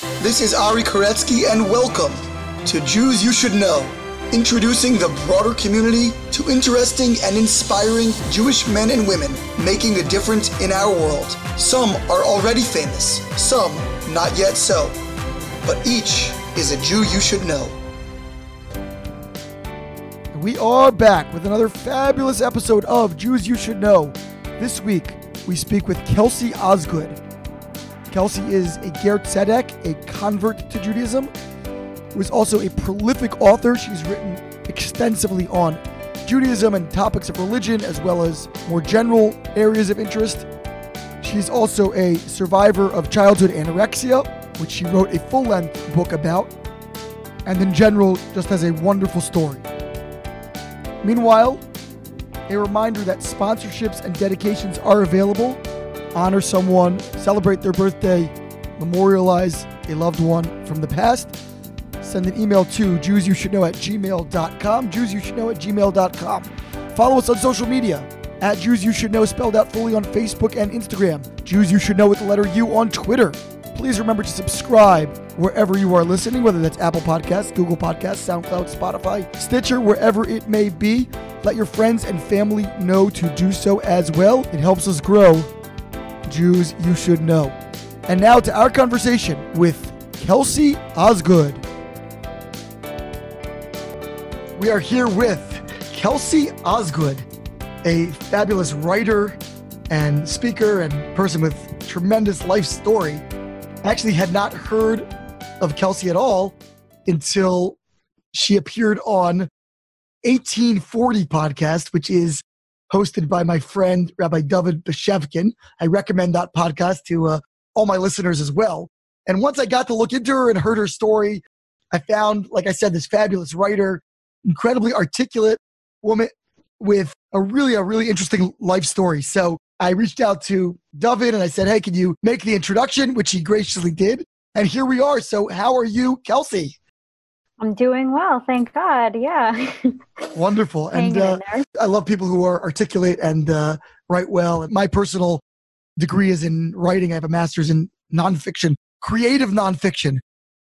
This is Ari Koretsky, and welcome to Jews You Should Know, introducing the broader community to interesting and inspiring Jewish men and women making a difference in our world. Some are already famous, some not yet so, but each is a Jew you should know. We are back with another fabulous episode of Jews You Should Know. This week, we speak with Kelsey Osgood. Kelsey is a Ger Tzedek, a convert to Judaism, who is also a prolific author. She's written extensively on Judaism and topics of religion, as well as more general areas of interest. She's also a survivor of childhood anorexia, which she wrote a full length book about, and in general, just has a wonderful story. Meanwhile, a reminder that sponsorships and dedications are available honor someone, celebrate their birthday, memorialize a loved one from the past, send an email to jewsyoushouldknow at gmail.com, jewsyoushouldknow at gmail.com. Follow us on social media at Jews You Should Know spelled out fully on Facebook and Instagram, Jews You Should Know with the letter U on Twitter. Please remember to subscribe wherever you are listening, whether that's Apple Podcasts, Google Podcasts, SoundCloud, Spotify, Stitcher, wherever it may be. Let your friends and family know to do so as well. It helps us grow Jews you should know. And now to our conversation with Kelsey Osgood. We are here with Kelsey Osgood, a fabulous writer and speaker and person with tremendous life story. I actually had not heard of Kelsey at all until she appeared on 1840 podcast, which is hosted by my friend Rabbi David Bashevkin. I recommend that podcast to uh, all my listeners as well. And once I got to look into her and heard her story, I found, like I said, this fabulous writer, incredibly articulate woman with a really, a really interesting life story. So I reached out to David and I said, Hey, can you make the introduction? Which he graciously did. And here we are. So, how are you, Kelsey? I'm doing well, thank God. Yeah. Wonderful. and uh, I love people who are articulate and uh, write well. My personal degree is in writing. I have a master's in nonfiction, creative nonfiction,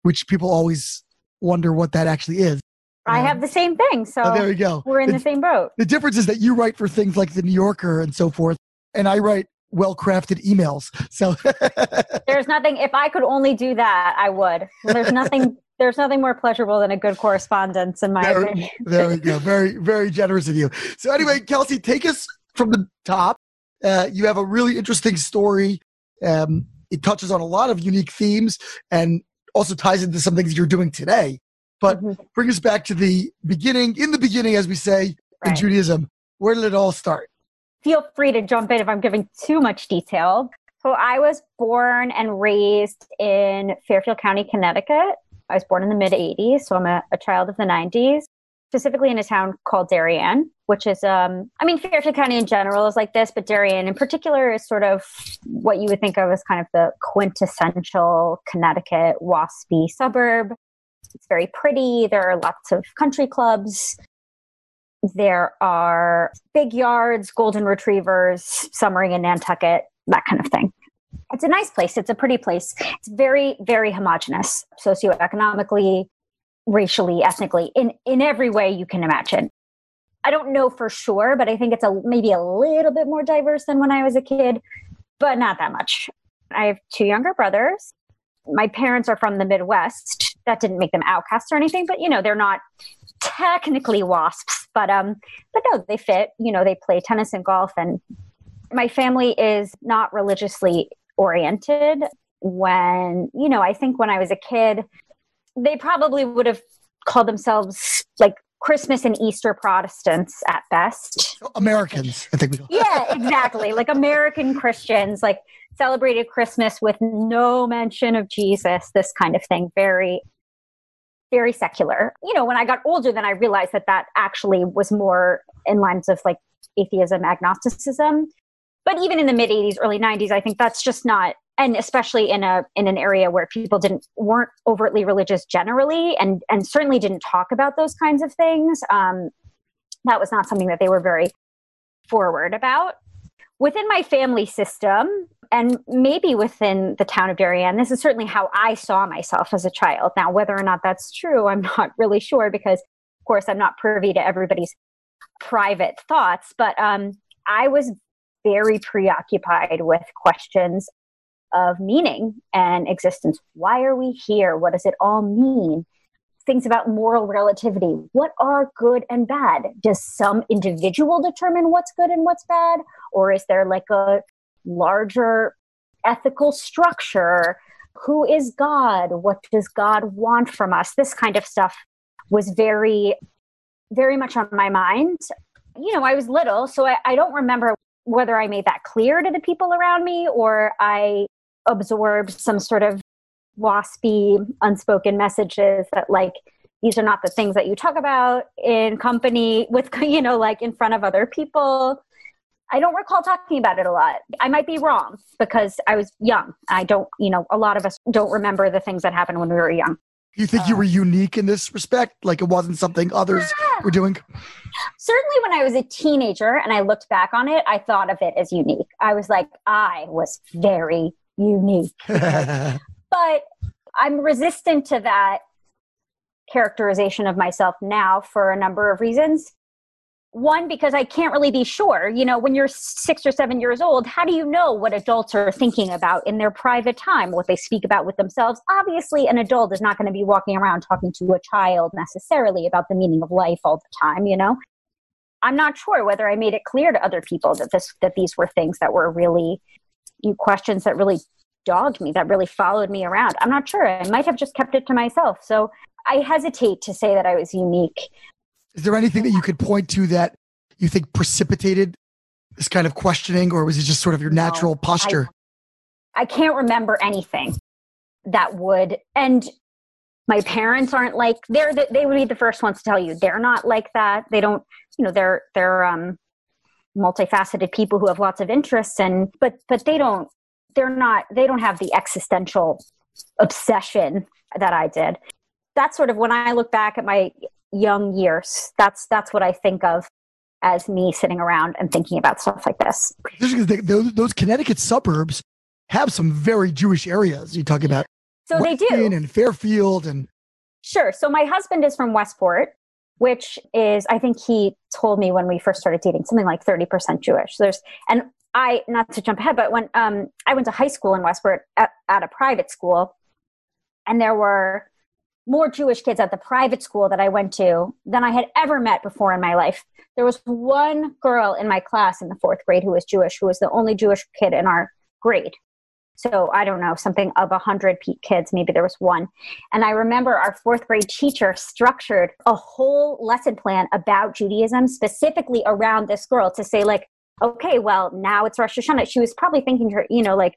which people always wonder what that actually is. I have the same thing. So oh, there you go. We're in the, the same boat. The difference is that you write for things like the New Yorker and so forth, and I write well crafted emails. So there's nothing, if I could only do that, I would. There's nothing there's nothing more pleasurable than a good correspondence, in my there, opinion. there we go. Very, very generous of you. So, anyway, Kelsey, take us from the top. Uh, you have a really interesting story. Um, it touches on a lot of unique themes and also ties into some things you're doing today. But mm-hmm. bring us back to the beginning, in the beginning, as we say right. in Judaism. Where did it all start? Feel free to jump in if I'm giving too much detail. So, I was born and raised in Fairfield County, Connecticut. I was born in the mid 80s, so I'm a, a, child of the 90s, specifically in a town called Darien, which is, um, I mean, Fairfield County in general is like this, but Darien in particular is sort of what you would think of as kind of the quintessential Connecticut waspy suburb. It's very pretty. There are lots of country clubs. There are big yards, golden retrievers, summering in Nantucket, that kind of thing it's a nice place. It's a pretty place. It's very, very homogenous, socioeconomically, racially, ethnically, in, in every way you can imagine. I don't know for sure, but I think it's a maybe a little bit more diverse than when I was a kid, but not that much. I have two younger brothers. My parents are from the Midwest. That didn't make them outcasts or anything, but you know, they're not technically wasps, but um but no, they fit. You know, they play tennis and golf and my family is not religiously oriented when you know i think when i was a kid they probably would have called themselves like christmas and easter protestants at best. Americans i think we yeah exactly. Like american christians like celebrated christmas with no mention of jesus this kind of thing. Very very secular. You know when i got older then i realized that that actually was more in lines of like atheism agnosticism but even in the mid 80s early 90s i think that's just not and especially in a in an area where people didn't weren't overtly religious generally and and certainly didn't talk about those kinds of things um, that was not something that they were very forward about within my family system and maybe within the town of Darien. This is certainly how I saw myself as a child. Now, whether or not that's true, I'm not really sure because, of course, I'm not privy to everybody's private thoughts. But um, I was very preoccupied with questions of meaning and existence. Why are we here? What does it all mean? Things about moral relativity. What are good and bad? Does some individual determine what's good and what's bad? Or is there like a larger ethical structure? Who is God? What does God want from us? This kind of stuff was very, very much on my mind. You know, I was little, so I, I don't remember whether I made that clear to the people around me or I absorbed some sort of waspy, unspoken messages that, like, these are not the things that you talk about in company with, you know, like in front of other people. I don't recall talking about it a lot. I might be wrong because I was young. I don't, you know, a lot of us don't remember the things that happened when we were young. You think uh, you were unique in this respect? Like it wasn't something others yeah. were doing? Certainly when I was a teenager and I looked back on it, I thought of it as unique. I was like, I was very unique. but I'm resistant to that characterization of myself now for a number of reasons one because i can't really be sure you know when you're six or seven years old how do you know what adults are thinking about in their private time what they speak about with themselves? Obviously an adult is not going to be walking around talking to a child necessarily about the meaning of life all the time you know? I'm not sure whether i made it clear to other people that this that these were things that were really you questions that really dogged me that really followed me around. I'm not sure. I might have just kept it to myself. So i hesitate to say that i was unique is there anything that you could point to that you think precipitated this kind of questioning, or was it just sort of your natural no, posture? I, I can't remember anything that would, and my parents aren't like they're the, they would be the first ones to tell you they're not like that. They don't, you know, they're they're um, multifaceted people who have lots of interests, and but but they don't they're not they don't have the existential obsession that I did. That's sort of when I look back at my young years. That's that's what I think of as me sitting around and thinking about stuff like this. Those, those Connecticut suburbs have some very Jewish areas. You talk about so they do and Fairfield and sure. So my husband is from Westport, which is I think he told me when we first started dating something like thirty percent Jewish. So there's and I not to jump ahead, but when um, I went to high school in Westport at, at a private school, and there were more Jewish kids at the private school that I went to than I had ever met before in my life. There was one girl in my class in the fourth grade who was Jewish, who was the only Jewish kid in our grade. So I don't know, something of a hundred kids, maybe there was one. And I remember our fourth grade teacher structured a whole lesson plan about Judaism specifically around this girl to say, like, okay, well, now it's Rosh Hashanah. She was probably thinking, her, you know, like,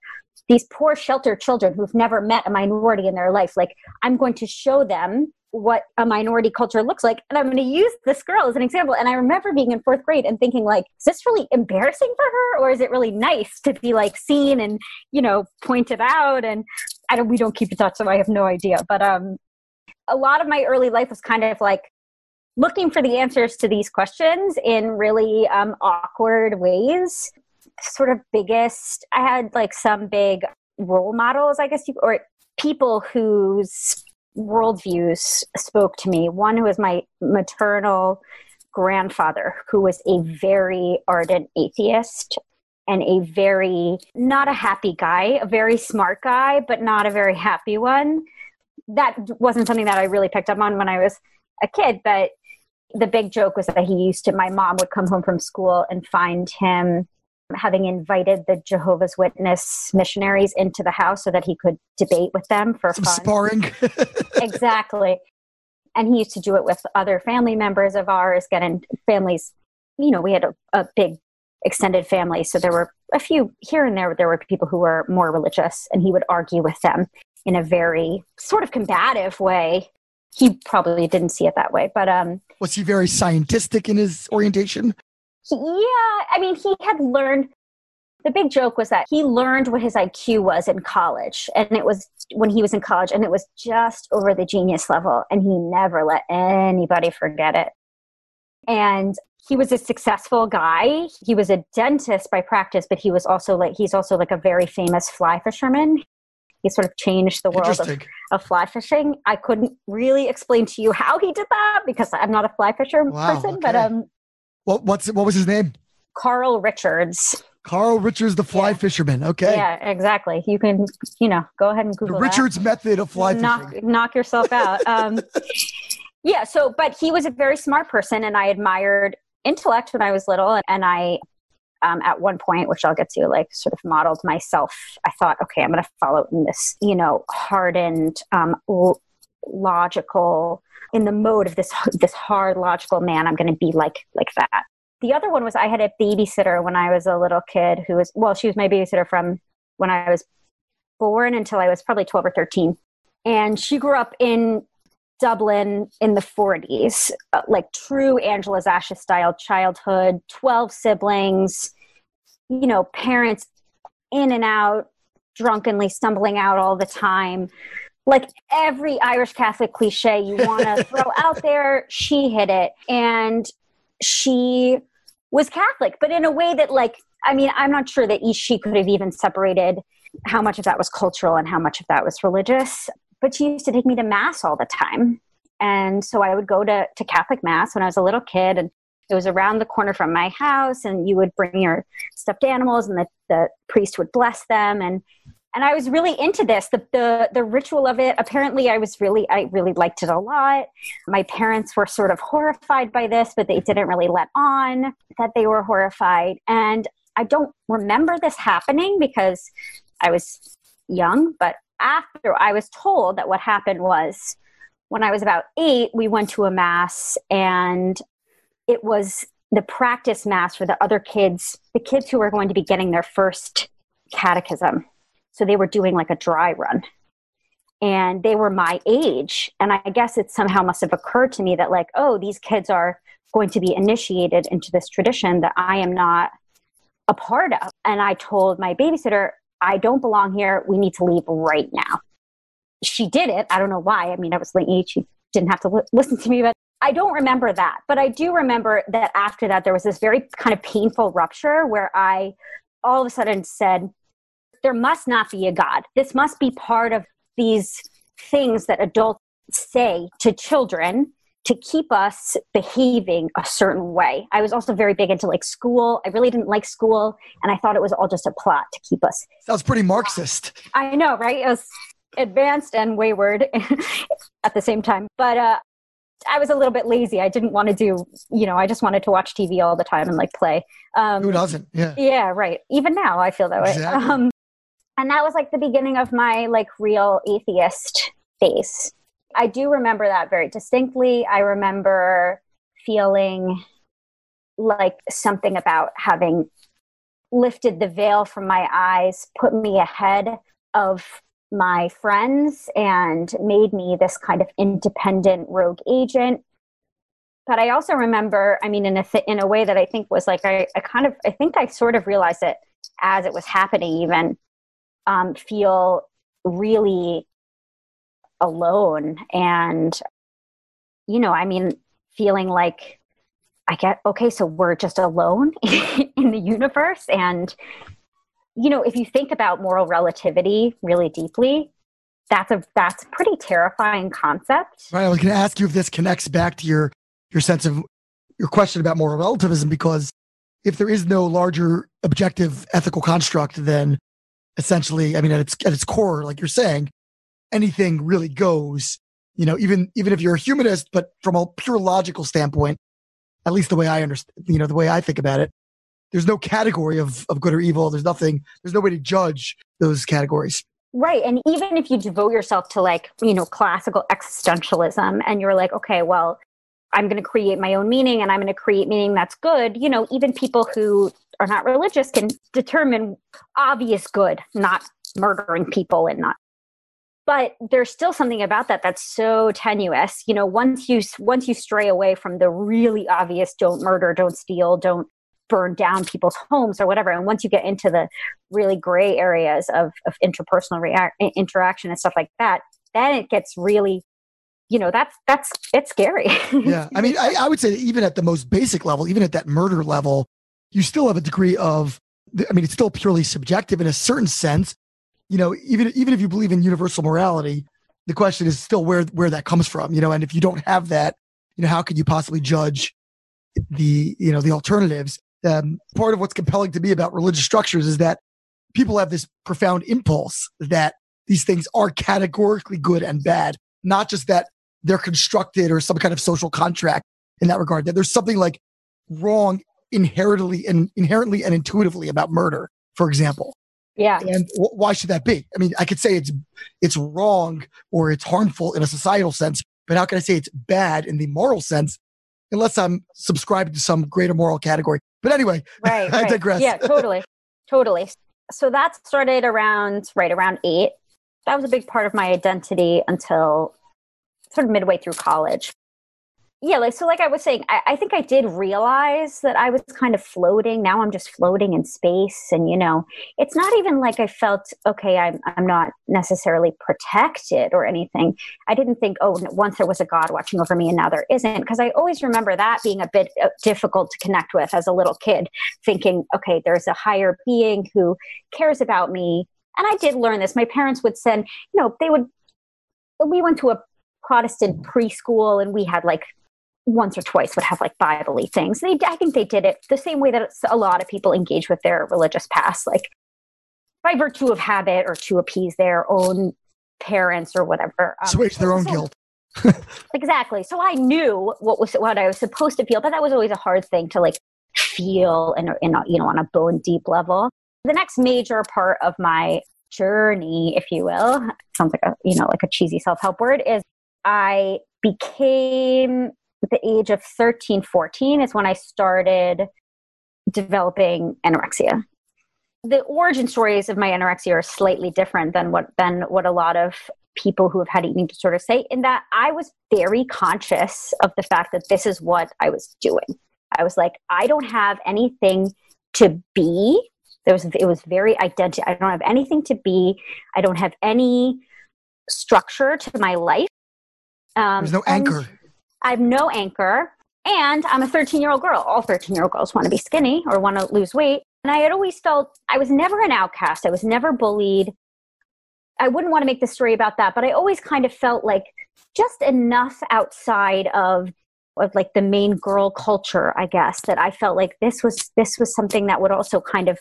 these poor shelter children who've never met a minority in their life like i'm going to show them what a minority culture looks like and i'm going to use this girl as an example. And i remember being in fourth grade and thinking like is this really embarrassing for her or is it really nice to be like seen and you know pointed out? And i don't we don't keep in touch so i have no idea. But um a lot of my early life was kind of like looking for the answers to these questions in really um, awkward ways. Sort of biggest i had like some big role models i guess or people whose worldviews spoke to me. One who was my maternal grandfather who was a very ardent atheist and a very not a happy guy a very smart guy but not a very happy one. That wasn't something that i really picked up on when i was a kid but the big joke was that he used to my mom would come home from school and find him having invited the Jehovah's Witness missionaries into the house so that he could debate with them for Some fun. sparring. exactly. And he used to do it with other family members of ours, getting families, you know, we had a, a big extended family. So there were a few here and there, there were people who were more religious, and he would argue with them in a very sort of combative way. He probably didn't see it that way, but um, was he very scientific in his orientation? He, yeah, I mean, he had learned. The big joke was that he learned what his IQ was in college, and it was when he was in college, and it was just over the genius level, and he never let anybody forget it. And he was a successful guy. He was a dentist by practice, but he was also like he's also like a very famous fly fisherman. He sort of changed the world of, of fly fishing. I couldn't really explain to you how he did that because I'm not a fly fisher wow, person, okay. but um what what's what was his name? Carl Richards. Carl Richards, the fly yeah. fisherman. Okay. Yeah, exactly. You can, you know, go ahead and Google the Richards that. method of fly knock, fishing. Knock yourself out. Um, yeah. So, but he was a very smart person, and I admired intellect when I was little, and I. Um, at one point, which I'll get to, like sort of modeled myself. I thought, okay, I'm going to follow in this, you know, hardened, um, l- logical, in the mode of this this hard logical man. I'm going to be like like that the other one was I had a babysitter when I was a little kid who was, well, she was my babysitter from when I was born until I was probably 12 or 13. And she grew up in Dublin in the 40s, uh, like true Angela's Ashes style childhood, 12 siblings, you know, parents in and out, drunkenly stumbling out all the time. Like every Irish Catholic cliche you want to throw out there, she hit it. And she was Catholic, but in a way that, like, I mean, I'm not sure that she could have even separated how much of that was cultural and how much of that was religious. But she used to take me to Mass all the time. And so I would go to, to Catholic Mass when I was a little kid, and it was around the corner from my house, and you would bring your stuffed animals, and the, the priest would bless them. And and I was really into this. The, the the ritual of it. Apparently, I was really I really liked it a lot. My parents were sort of horrified by this, but they didn't really let on that they were horrified. And I don't remember this happening because I was young. But after I was told that what happened was when I was about eight, we went to a mass, and it was the practice mass for the other kids, the kids who were going to be getting their first catechism so they were doing like a dry run. And they were my age. And I guess it somehow must have occurred to me that, like, oh, these kids are going to be initiated into this tradition that I am not a part of. And I told my babysitter, I don't belong here. We need to leave right now. She did it. I don't know why. I mean, I was late. She didn't have to li- listen to me, but I don't remember that. But I do remember that after that, there was this very kind of painful rupture where I all of a sudden said, there must not be a God. This must be part of these things that adults say to children to keep us behaving a certain way. I was also very big into like school. I really didn't like school and I thought it was all just a plot to keep us. Sounds pretty Marxist. I know, right? It was advanced and wayward at the same time. But uh I was a little bit lazy. I didn't want to do, you know, I just wanted to watch TV all the time and like play. Um, Who doesn't? Yeah. Yeah, right. Even now, I feel that exactly. way. Um, and that was like the beginning of my like real atheist phase i do remember that very distinctly. I remember feeling like something about having lifted the veil from my eyes put me ahead of my friends and made me this kind of independent rogue agent. But i also remember i mean in a th- in a way that i think was like I, I kind of i think i sort of realized it as it was happening even um, feel really alone. And you know i mean feeling like i get okay so we're just alone in the universe. And you know if you think about moral relativity really deeply that's a that's a pretty terrifying concept. Right i was going to ask you if this connects back to your your sense of your question about moral relativism? Because if there is no larger objective ethical construct then essentially i mean at its at its core like you're saying anything really goes you know even even if you're a humanist but from a pure logical standpoint at least the way i understand you know the way i think about it there's no category of of good or evil. There's nothing there's no way to judge those categories. Right. And even if you devote yourself to like you know classical existentialism and you're like okay well i'm going to create my own meaning and i'm going to create meaning that's good you know even people who are not religious can determine obvious good, not murdering people and not but there's still something about that that's so tenuous you know once you once you stray away from the really obvious don't murder don't steal don't burn down people's homes or whatever and once you get into the really gray areas of, of interpersonal interaction and stuff like that then it gets really you know, that's that's it's scary. yeah. I mean, I, I would say even at the most basic level, even at that murder level, you still have a degree of I mean, it's still purely subjective in a certain sense. You know, even even if you believe in universal morality, the question is still where where that comes from. You know, and if you don't have that, you know, how could you possibly judge the you know the alternatives? Um, part of what's compelling to me about religious structures is that people have this profound impulse that these things are categorically good and bad, not just that they're constructed or some kind of social contract in that regard. That there's something like wrong inherently and inherently and intuitively about murder, for example. Yeah. And w- why should that be? I mean, I could say it's it's wrong or it's harmful in a societal sense, but how can I say it's bad in the moral sense unless I'm subscribing to some greater moral category? But anyway, right, I right. digress. Yeah, totally. totally. So that started around right around 8. That was a big part of my identity until sort of midway through college yeah like so like i was saying I, I, think i did realize that i was kind of floating. Now i'm just floating in space and you know it's not even like i felt okay i'm, I'm not necessarily protected or anything. I didn't think oh once there was a god watching over me and now there isn't because i always remember that being a bit uh, difficult to connect with as a little kid thinking okay there's a higher being who cares about me. And i did learn this. My parents would send you know they would we went to a Protestant preschool and we had like once or twice would have like Bible things. They, I think they did it the same way that a lot of people engage with their religious past, like by virtue of habit or to appease their own parents or whatever. Um, their own so, guilt. exactly. So I knew what was what I was supposed to feel, but that was always a hard thing to like feel and in, in, you know on a bone deep level. The next major part of my journey, if you will, sounds like a you know like a cheesy self help word, is I became the age of 13, 14 is when I started developing anorexia. The origin stories of my anorexia are slightly different than what than what a lot of people who have had eating disorders say in that I was very conscious of the fact that this is what I was doing. I was like, I don't have anything to be. There was it was very identity. I don't have anything to be. I don't have any structure to my life. Um, There's no anchor. I have no anchor, and I'm a 13 year old girl. All 13 year old girls want to be skinny or want to lose weight. And I had always felt I was never an outcast. I was never bullied. I wouldn't want to make the story about that, but I always kind of felt like just enough outside of of like the main girl culture, I guess, that I felt like this was this was something that would also kind of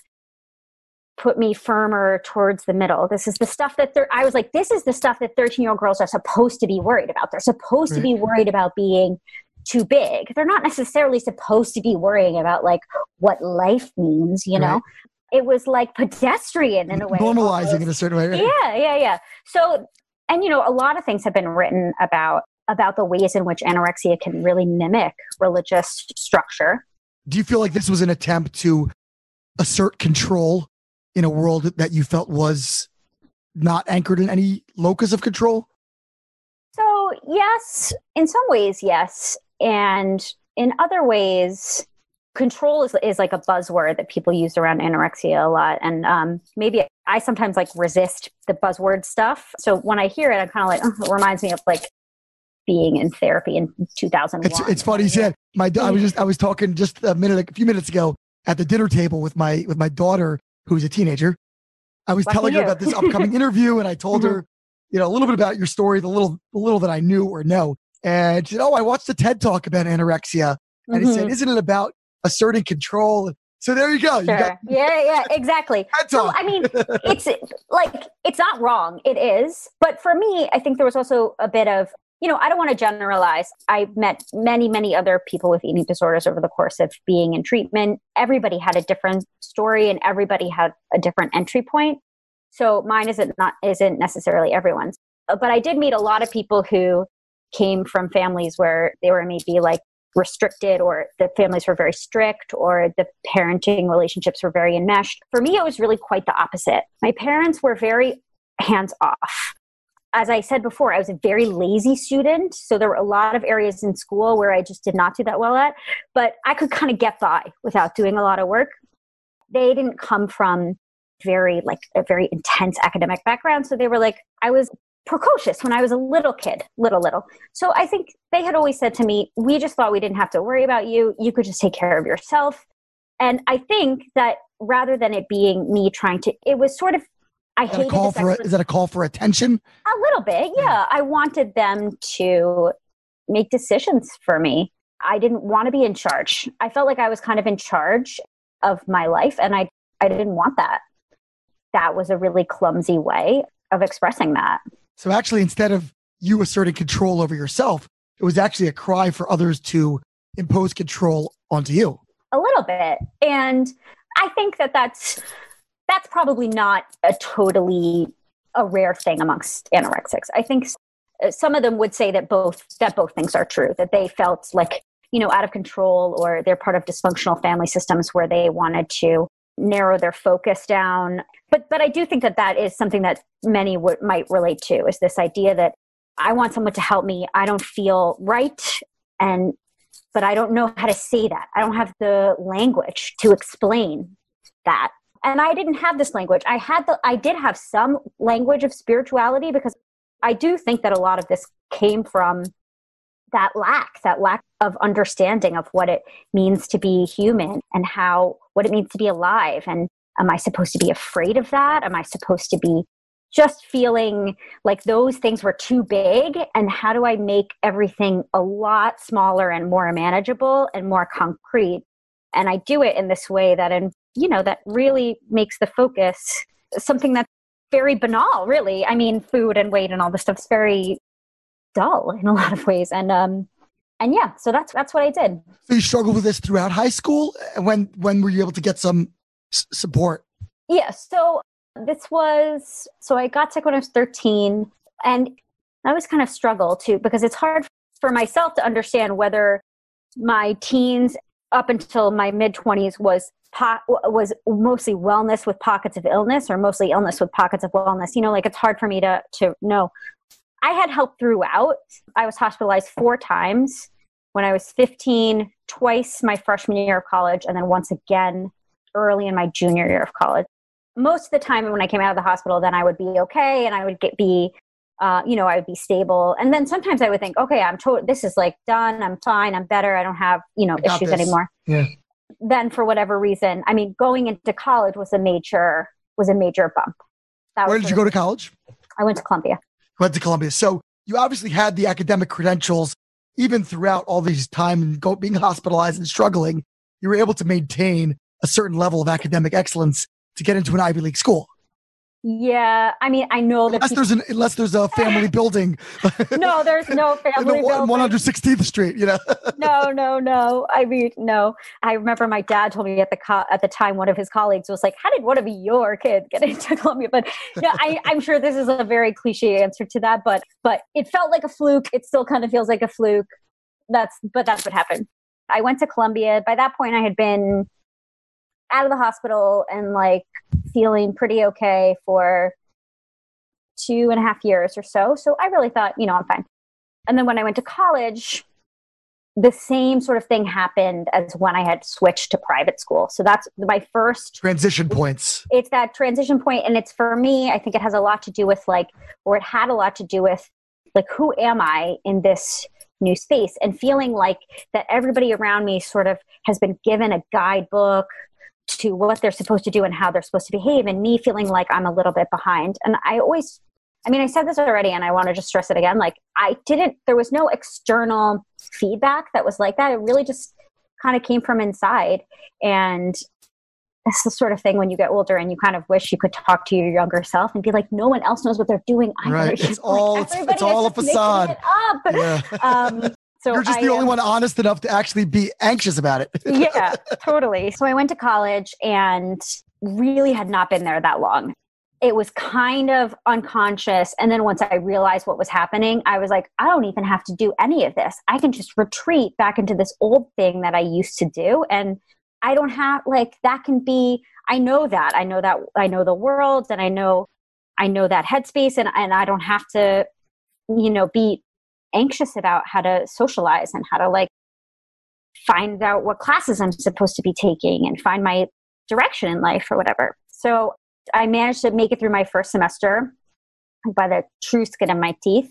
put me firmer towards the middle. This is the stuff that thir- I was like, this is the stuff that 13 year old girls are supposed to be worried about. They're supposed right. to be worried about being too big. They're not necessarily supposed to be worrying about like what life means, you know? Right. It was like pedestrian in a way. Normalizing almost. in a certain way. Right? Yeah, yeah, yeah. So, and you know, a lot of things have been written about about the ways in which anorexia can really mimic religious structure. Do you feel like this was an attempt to assert control in a world that you felt was not anchored in any locus of control? So, yes, in some ways, yes. And in other ways, control is, is like a buzzword that people use around anorexia a lot. And um, maybe I sometimes like resist the buzzword stuff. So when I hear it, I'm kind of like, oh, it reminds me of like being in therapy in 2001. It's, it's funny you said my I was just I was talking just a minute a few minutes ago at the dinner table with my with my daughter who's a teenager. I was Lucky telling you. her about this upcoming interview, and I told mm-hmm. her, you know, a little bit about your story, the little, the little that I knew or know. And she said, "Oh, I watched a TED talk about anorexia," and mm-hmm. said, "Isn't it about asserting control?" So there you go. Sure. You got- yeah, yeah, exactly. so I mean, it's like it's not wrong. It is, but for me, I think there was also a bit of you know, I don't want to generalize. I've met many, many other people with eating disorders over the course of being in treatment. Everybody had a different story and everybody had a different entry point. So mine isn't not isn't necessarily everyone's. Uh, but I did meet a lot of people who came from families where they were maybe like restricted or the families were very strict or the parenting relationships were very enmeshed. For me, it was really quite the opposite. My parents were very hands off as I said before, I was a very lazy student. So there were a lot of areas in school where I just did not do that well at. But I could kind of get by without doing a lot of work. They didn't come from very, like, a very intense academic background. So they were like, I was precocious when I was a little kid, little, little. So I think they had always said to me, We just thought we didn't have to worry about you. You could just take care of yourself. And I think that rather than it being me trying to, it was sort of, I Is that, a call for a, is that a call for attention? a little bit, yeah. I wanted them to make decisions for me. I didn't want to be in charge. I felt like I was kind of in charge of my life, and I, I didn't want that. That was a really clumsy way of expressing that. So actually, instead of you asserting control over yourself, it was actually a cry for others to impose control onto you. a little bit and i think that that's that's probably not a totally a rare thing amongst anorexics i think uh, some of them would say that both that both things are true that they felt like you know out of control or they're part of dysfunctional family systems where they wanted to narrow their focus down but but i do think that that is something that many would might relate to is this idea that i want someone to help me i don't feel right and but I don't know how to say that. I don't have the language to explain that. And I didn't have this language. I had the I did have some language of spirituality because I do think that a lot of this came from that lack, that lack of understanding of what it means to be human and how what it means to be alive and am I supposed to be afraid of that? Am I supposed to be just feeling like those things were too big and how do i make everything a lot smaller and more manageable and more concrete and i do it in this way that and you know that really makes the focus something that's very banal really i mean food and weight and all this stuff's very dull in a lot of ways and um and yeah so that's that's what i did So you struggled with this throughout high school. And when when were you able to get some s- support? Yeah, so this was so I got sick when I was 13 and I was kind of struggle too because it's hard for myself to understand whether my teens up until my mid 20s was po- was mostly wellness with pockets of illness or mostly illness with pockets of wellness. You know, like it's hard for me to to know. I had help throughout. I was hospitalized four times when I was 15, twice my freshman year of college, and then once again early in my junior year of college. Most of the time when I came out of the hospital, then I would be okay and I would get be, uh, you know, I would be stable. And then sometimes I would think, okay, I'm told this is like done. I'm fine. I'm better. I don't have, you know, issues this. anymore. Yeah. Then for whatever reason, I mean, going into college was a major, was a major bump. That Where did you go to college? I went to Columbia. Went to Columbia. So you obviously had the academic credentials even throughout all these time and go, being hospitalized and struggling. You were able to maintain a certain level of academic excellence to get into an Ivy League school. Yeah. I mean, I know that Unless people, there's an unless there's a family building no, there's no family one hundred sixteenth Street, you know. no, no, no. I mean, no. I remember my dad told me at the co- at the time one of his colleagues was like, "How did one of your kids get into Columbia?" But yeah, I, I'm sure this is a very cliche answer to that, but but it felt like a fluke. It still kind of feels like a fluke. That's but that's what happened. I went to Columbia. By that point, I had been out of the hospital and like feeling pretty okay for two and a half years or so. So I really thought, you know, I'm fine. And then when I went to college, the same sort of thing happened as when I had switched to private school. So that's my first Transition points. it's that transition point and it's for me i think it has a lot to do with like or it had a lot to do with like who am i in this new space and feeling like that everybody around me sort of has been given a guidebook to what they're supposed to do and how they're supposed to behave and me feeling like i'm a little bit behind and i always i mean i said this already and i want to just stress it again like i didn't there was no external feedback that was like that it really just kind of came from inside and that's the sort of thing when you get older and you kind of wish you could talk to your younger self and be like, no one else knows what they're doing. either." Right. It's Like, all- it's- everybody it's all a facade. it up. Yeah. Um, so You're just I the only am- one honest enough to actually be anxious about it. yeah, totally. So I went to college and really had not been there that long. It was kind of unconscious. And then once I realized what was happening, I was like, I don't even have to do any of this. I can just retreat back into this old thing that I used to do. And I don't have, like, that can be, I know that. I know that, I know the world and I know, I know that headspace and, and I don't have to, you know, be anxious about how to socialize and how to like find out what classes I'm supposed to be taking and find my direction in life or whatever. So I managed to make it through my first semester by the true skin of my teeth.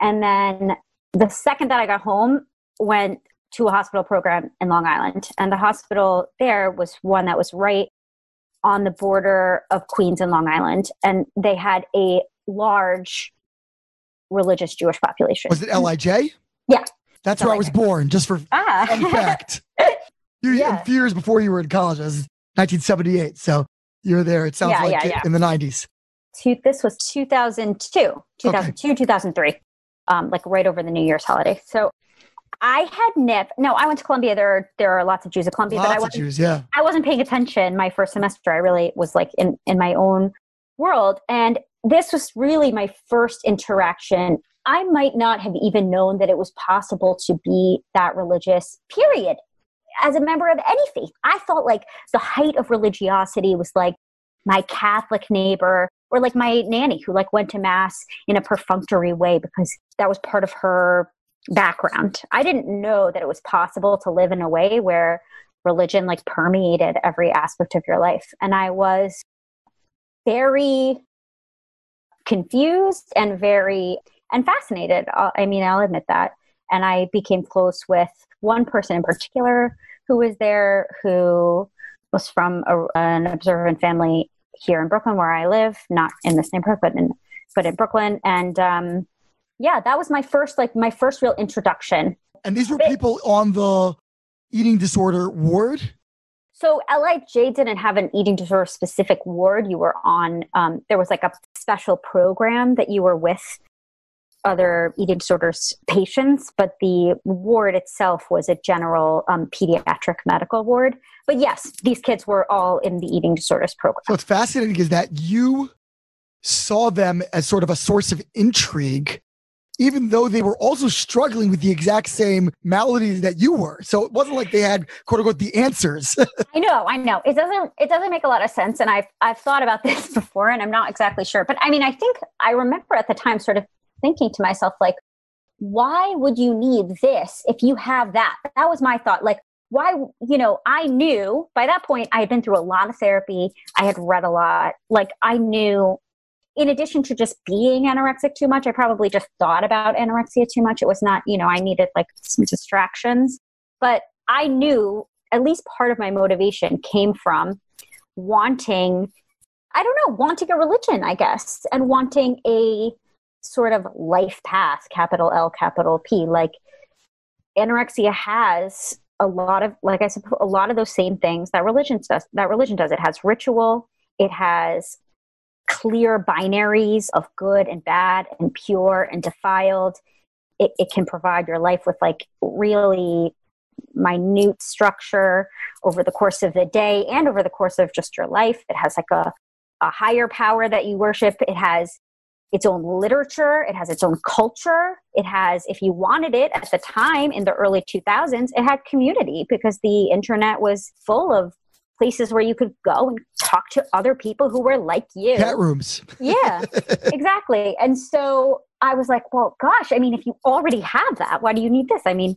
And then the second that I got home, went to a hospital program in Long Island. And the hospital there was one that was right on the border of Queens and Long Island. And they had a large religious Jewish population. Was it LIJ? Yeah. That's where I was born, just for Ah. fun fact. You, Yeah. A few years before you were in college. That was 1978. So you were there, it sounds Yeah, like, yeah, it, yeah. in the 90s. two, this was 2002, 2002, 2003, um, like right over the New Year's holiday. So I had NIP. No, I went to Columbia. There, are, there are lots of Jews at Columbia, but I Lots of wasn't, Jews, yeah. I wasn't paying attention my first semester. I really was like in, in my own world. And this was really my first interaction. I might not have even known that it was possible to be that religious, period. As a member of any faith, I felt like the height of religiosity was like my Catholic neighbor or like my nanny who like went to mass in a perfunctory way because that was part of her background. I didn't know that it was possible to live in a way where religion like permeated every aspect of your life. And I was very confused and very and fascinated. I mean, I'll admit that. And I became close with one person in particular who was there who was from a, an observant family here in Brooklyn where I live, not in this neighborhood, but in but in Brooklyn. And um, yeah, that was my first like my first real introduction. And these were people on the eating disorder ward. So LIJ didn't have an eating disorder specific ward. You were on um, there was like a special program that you were with other eating disorders patients, but the ward itself was a general um, pediatric medical ward. But yes, these kids were all in the eating disorders program. So what's fascinating is that you saw them as sort of a source of intrigue, even though they were also struggling with the exact same maladies that you were. So it wasn't like they had quote unquote the answers. I know, I know. It doesn't it doesn't make a lot of sense and I've I've thought about this before and I'm not exactly sure. But I mean, I think I remember at the time sort of thinking to myself like why would you need this if you have that? That was my thought. Like why you know, I knew by that point I had been through a lot of therapy. I had read a lot. Like I knew in addition to just being anorexic too much, I probably just thought about anorexia too much. It was not, you know, I needed like some distractions. But I knew at least part of my motivation came from wanting, I don't know, wanting a religion, I guess, and wanting a sort of life path, capital L, capital P. Like anorexia has a lot of, like I said, a lot of those same things that religion does. That religion does. It has ritual. It has clear binaries of good and bad and pure and defiled. It, it can provide your life with like really minute structure over the course of the day and over the course of just your life. It has like a, a higher power that you worship. It has its own literature. It has its own culture. It has, if you wanted it at the time in the early 2000s, it had community because the internet was full of places where you could go and talk to other people who were like you. Cat rooms. Yeah, exactly. And so I was like, well, gosh, I mean, if you already have that, why do you need this? I mean,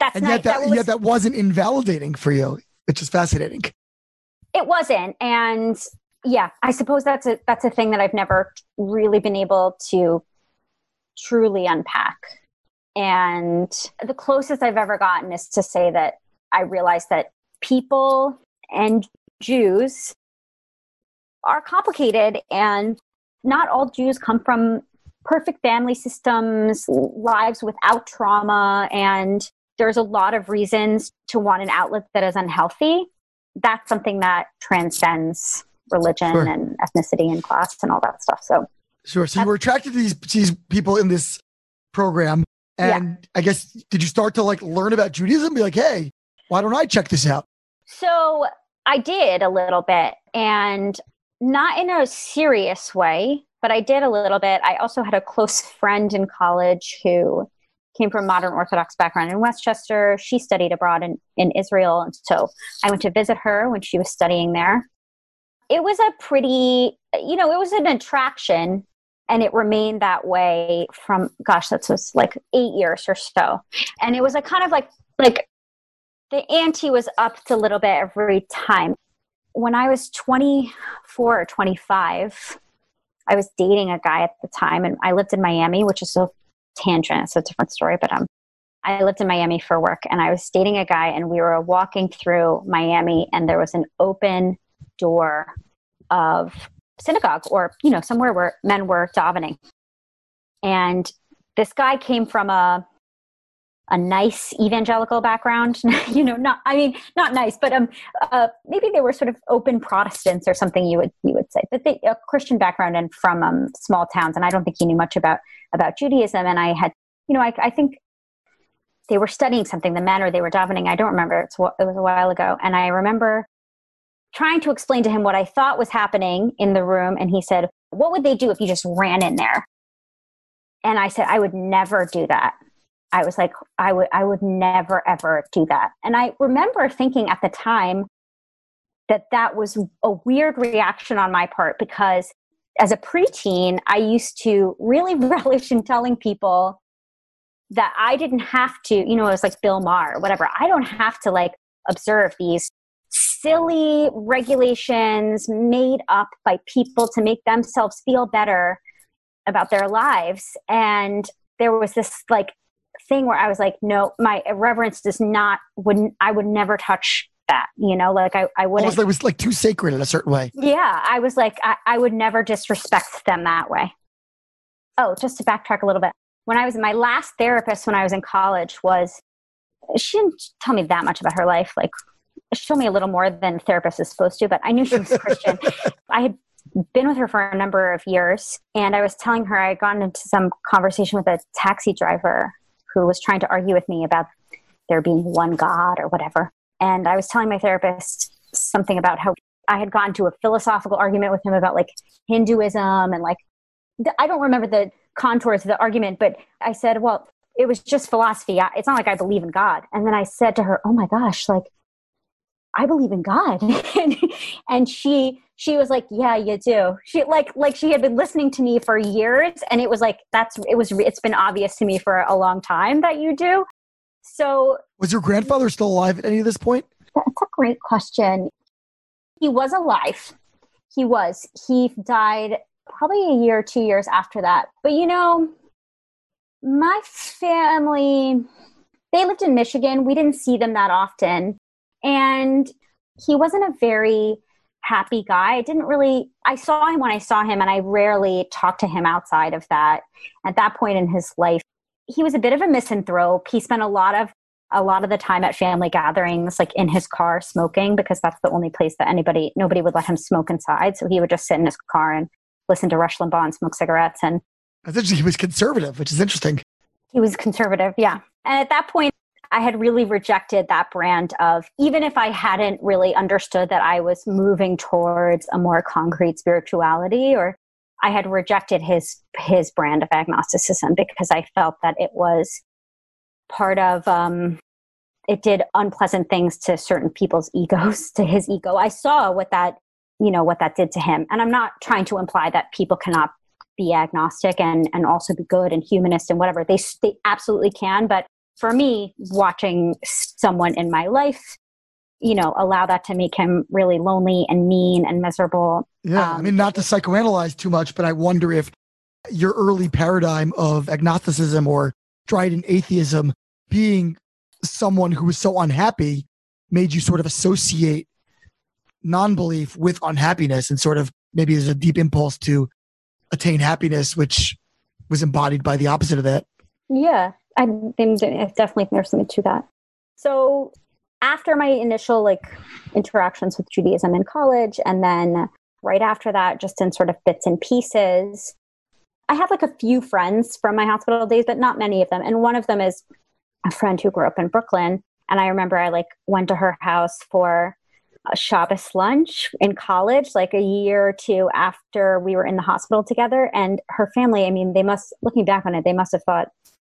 that's And nice. yet that, was, yet that wasn't invalidating for you, which is fascinating. it wasn't. And yeah, I suppose that's a that's a thing that I've never really been able to truly unpack. And the closest I've ever gotten is to say that I realized that people and Jews are complicated and not all Jews come from perfect family systems, lives without trauma, and there's a lot of reasons to want an outlet that is unhealthy. That's something that transcends religion Sure. and ethnicity and class and all that stuff. So Sure. So you were attracted to these these people in this program, Yeah. and I guess did you start to like learn about Judaism? Be like, hey, why don't I check this out? So I did a little bit and not in a serious way, but I did a little bit. I also had a close friend in college who came from a modern Orthodox background in Westchester. She studied abroad in, in Israel. And so I went to visit her when she was studying there. It was a pretty, you know, it was an attraction and it remained that way from gosh, that was like eight years or so. And it was a kind of like like the ante was upped a little bit every time. When I was 24 or 25, I was dating a guy at the time, and I lived in Miami, which is a tangent. It's a different story, but um, I lived in Miami for work, and I was dating a guy, and we were walking through Miami, and there was an open door of synagogue or you know somewhere where men were davening, and this guy came from a a nice evangelical background. You know not i mean not nice but um uh, maybe they were sort of open protestants or something you would you would say but they, a christian background and from um, small towns. And i don't think he knew much about about judaism. And i had you know i, I think they were studying something the men or they were davening. I don't remember. It's, it was a while ago. And i remember trying to explain to him what i thought was happening in the room. And he said what would they do if you just ran in there? And i said i would never do that I was like, I would, I would never ever do that. And I remember thinking at the time that that was a weird reaction on my part because as a preteen, I used to really relish in telling people that I didn't have to, you know, it was like Bill Maher or whatever. I don't have to like observe these silly regulations made up by people to make themselves feel better about their lives. And there was this like thing where I was like, no, my reverence does not wouldn't I would never touch that. You know, like I I wouldn't. Almost like it was like too sacred in a certain way. Yeah, I was like I, I would never disrespect them that way. Oh, just to backtrack a little bit. When I was my last therapist when I was in college was she didn't tell me that much about her life. Like she told me a little more than a therapist is supposed to, but I knew she was Christian. I had been with her for a number of years and I was telling her I had gotten into some conversation with a taxi driver who was trying to argue with me about there being one God or whatever. And I was telling my therapist something about how I had gotten to a philosophical argument with him about like Hinduism and like, I don't remember the contours of the argument, but I said, well, it was just philosophy. It's not like I believe in God. And then I said to her, oh my gosh, like, I believe in God. and she she was like, "Yeah, you do." She like like she had been listening to me for years, and it was like that's it was it's been obvious to me for a long time that you do. So, was your grandfather still alive at any of this point? That's a great question. He was alive. He was. He died probably a year or two years after that. But you know, my family they lived in Michigan. We didn't see them that often. And he wasn't a very happy guy. I didn't really, I saw him when I saw him, and I rarely talked to him outside of that. At that point in his life, he was a bit of a misanthrope. He spent a lot of a lot of the time at family gatherings, like in his car smoking, because that's the only place that anybody, nobody would let him smoke inside. So he would just sit in his car and listen to Rush Limbaugh and smoke cigarettes. And I think he was conservative, which is interesting. He was conservative, yeah. And at that point, I had really rejected that brand of, even if I hadn't really understood that I was moving towards a more concrete spirituality, or I had rejected his his brand of agnosticism because I felt that it was part of um, it did unpleasant things to certain people's egos, to his ego. I saw what that you know what that did to him, and I'm not trying to imply that people cannot be agnostic and and also be good and humanist and whatever they they absolutely can, but for me, watching someone in my life, you know, allow that to make him really lonely and mean and miserable. Yeah. Um, I mean, not to psychoanalyze too much, but I wonder if your early paradigm of agnosticism or strident atheism being someone who was so unhappy made you sort of associate non-belief with unhappiness and sort of maybe there's a deep impulse to attain happiness which was embodied by the opposite of that yeah I think definitely there's something to that. So after my initial like interactions with Judaism in college, and then right after that, just in sort of bits and pieces, I have like a few friends from my hospital days, but not many of them. And one of them is a friend who grew up in Brooklyn. And I remember I like went to her house for a Shabbos lunch in college, like a year or two after we were in the hospital together. And her family, I mean, they must, looking back on it, they must have thought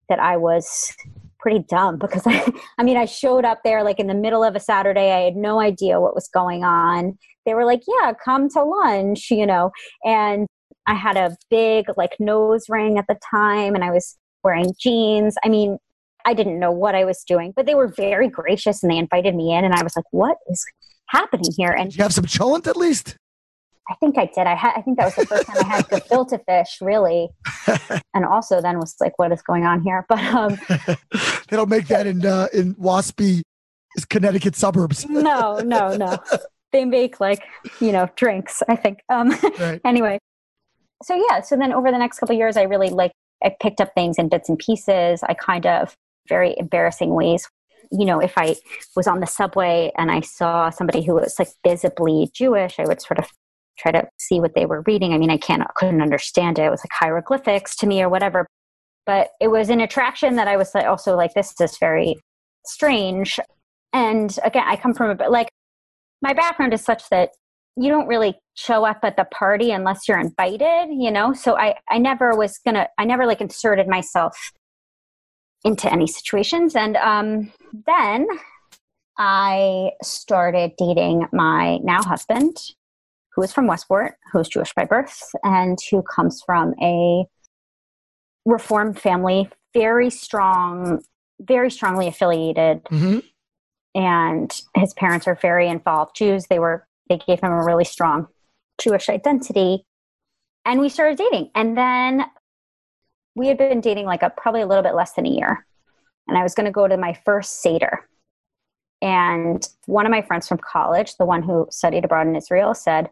that I was pretty dumb because I, I mean, I showed up there like in the middle of a Saturday. I had no idea what was going on. They were like, yeah, come to lunch, you know, and I had a big like nose ring at the time and I was wearing jeans. I mean, I didn't know what I was doing, but they were very gracious and they invited me in and I was like, what is happening here? And Did you have some cholent at least? I think I did. I had. I think that was the first time I had gefilte fish, really, and also then was like, "What is going on here?" But um, they don't make that in uh, in waspy Connecticut suburbs. no, no, no. They make like you know drinks. I think. Um, right. anyway, so yeah. So then over the next couple years, I really like I picked up things in bits and pieces. I kind of very embarrassing ways you know, if I was on the subway and I saw somebody who was like visibly Jewish, I would sort of try to see what they were reading. I mean, I can't, couldn't understand it. It was like hieroglyphics to me or whatever. But it was an attraction that I was also like, this is very strange. And again, I come from a bit like my background is such that you don't really show up at the party unless you're invited, you know? So I, I never was gonna, I never like inserted myself into any situations. And um, then I started dating my now husband, who is from Westport, who is Jewish by birth, and who comes from a Reformed family, very strong, very strongly affiliated. Mm-hmm. And his parents are very involved Jews. They were they gave him a really strong Jewish identity. And we started dating. And then we had been dating like a probably a little bit less than a year. And I was going to go to my first Seder. And one of my friends from college, the one who studied abroad in Israel, said,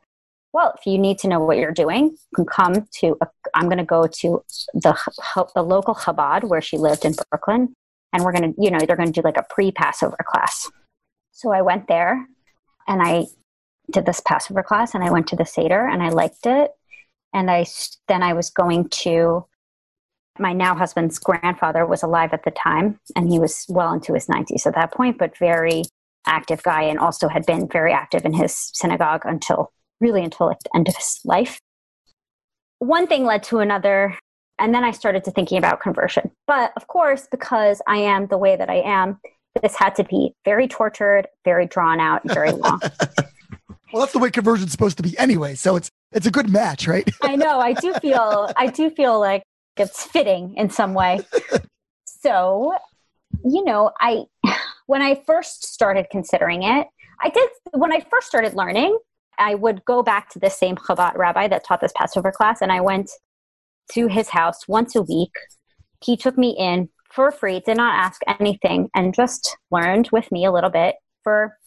Well, if you need to know what you're doing, you can come to, i am going to go to the, the local Chabad where she lived in Brooklyn. And we're going to, you know, they're going to do like a pre Passover class. So I went there and I did this Passover class and I went to the Seder and I liked it. And I then I was going to my now husband's grandfather was alive at the time and he was well into his 90s at that point but very active guy and also had been very active in his synagogue until really until like the end of his life. One thing led to another and then i started to thinking about conversion. But of course because i am the way that i am this had to be very tortured very drawn out very long. Well that's the way conversion's supposed to be anyway so it's it's a good match right? I know i do feel i do feel like it's fitting in some way. so, you know, I when I first started considering it, I did when I first started learning, I would go back to the same Chabad rabbi that taught this Passover class, and I went to his house once a week. He took me in for free, did not ask anything, and just learned with me a little bit for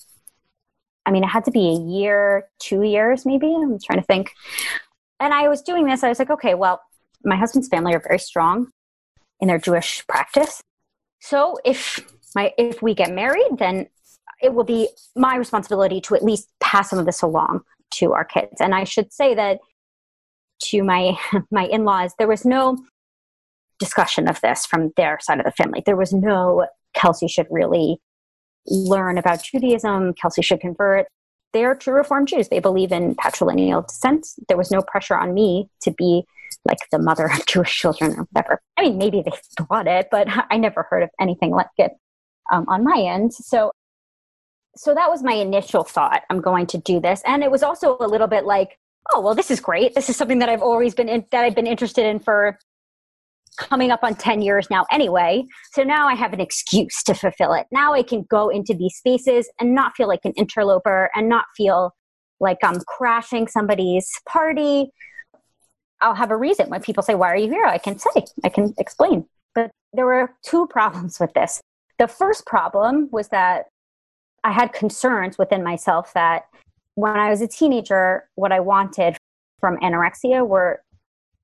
I mean, it had to be a year, two years, maybe. I'm trying to think. And I was doing this. I was like, okay, well, my husband's family are very strong in their Jewish practice. So if my if we get married, then it will be my responsibility to at least pass some of this along to our kids. And I should say that to my my in-laws, there was no discussion of this from their side of the family. There was no Kelsey should really learn about Judaism. Kelsey should convert. They are true Reform Jews. They believe in patrilineal descent. There was no pressure on me to be like the mother of Jewish children or whatever. I mean, maybe they thought it, but I never heard of anything like it um, on my end. So, so that was my initial thought. I'm going to do this, and it was also a little bit like, oh, well, this is great. This is something that I've always been in, that I've been interested in for coming up on 10 years now anyway. So now I have an excuse to fulfill it. Now I can go into these spaces and not feel like an interloper and not feel like I'm crashing somebody's party I'll have a reason when people say, Why are you here? I can say, I can explain. But there were two problems with this. The first problem was that I had concerns within myself that when I was a teenager, what I wanted from anorexia were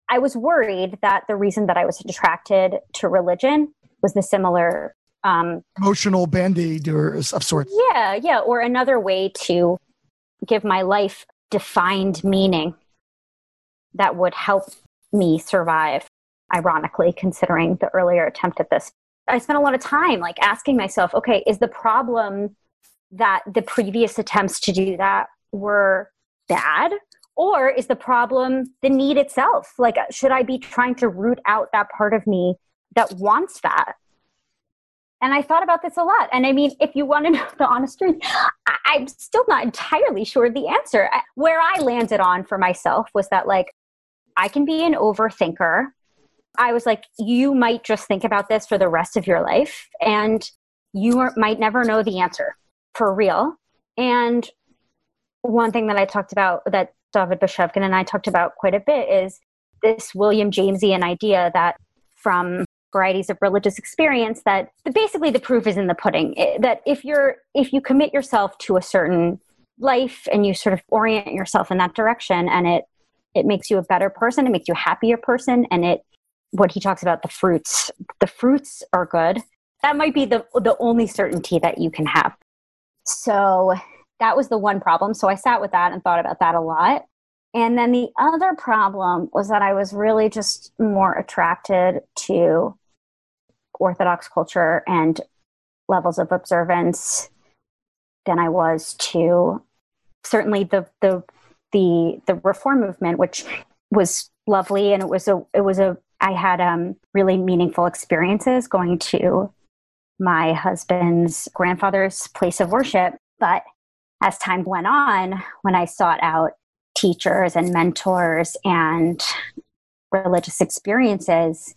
I was worried that the reason that I was attracted to religion was the similar um, emotional band aid or of sorts. Yeah, yeah, or another way to give my life defined meaning that would help me survive, ironically, considering the earlier attempt at this. I spent a lot of time like asking myself, okay, is the problem that the previous attempts to do that were bad? Or is the problem the need itself? Like, uh, should I be trying to root out that part of me that wants that? And I thought about this a lot. And I mean, if you want to know the honest truth, I- am still not entirely sure the answer. Where I landed on for myself was that, like, I can be an overthinker. I was like, you might just think about this for the rest of your life and you are, might never know the answer for real. And one thing that I talked about that David Bashevkin and I talked about quite a bit is this William Jamesian idea that from varieties of religious experience that basically the proof is in the pudding that if you're if you commit yourself to a certain life and you sort of orient yourself in that direction and it it makes you a better person it makes you a happier person and it what he talks about the fruits the fruits are good that might be the the only certainty that you can have so that was the one problem. So i sat with that and thought about that a lot. And then the other problem was that i was really just more attracted to orthodox culture and levels of observance than i was to certainly the the the the reform movement which was lovely. And it was a it was a I had um, really meaningful experiences going to my husband's grandfather's place of worship. But as time went on, when I sought out teachers and mentors and religious experiences,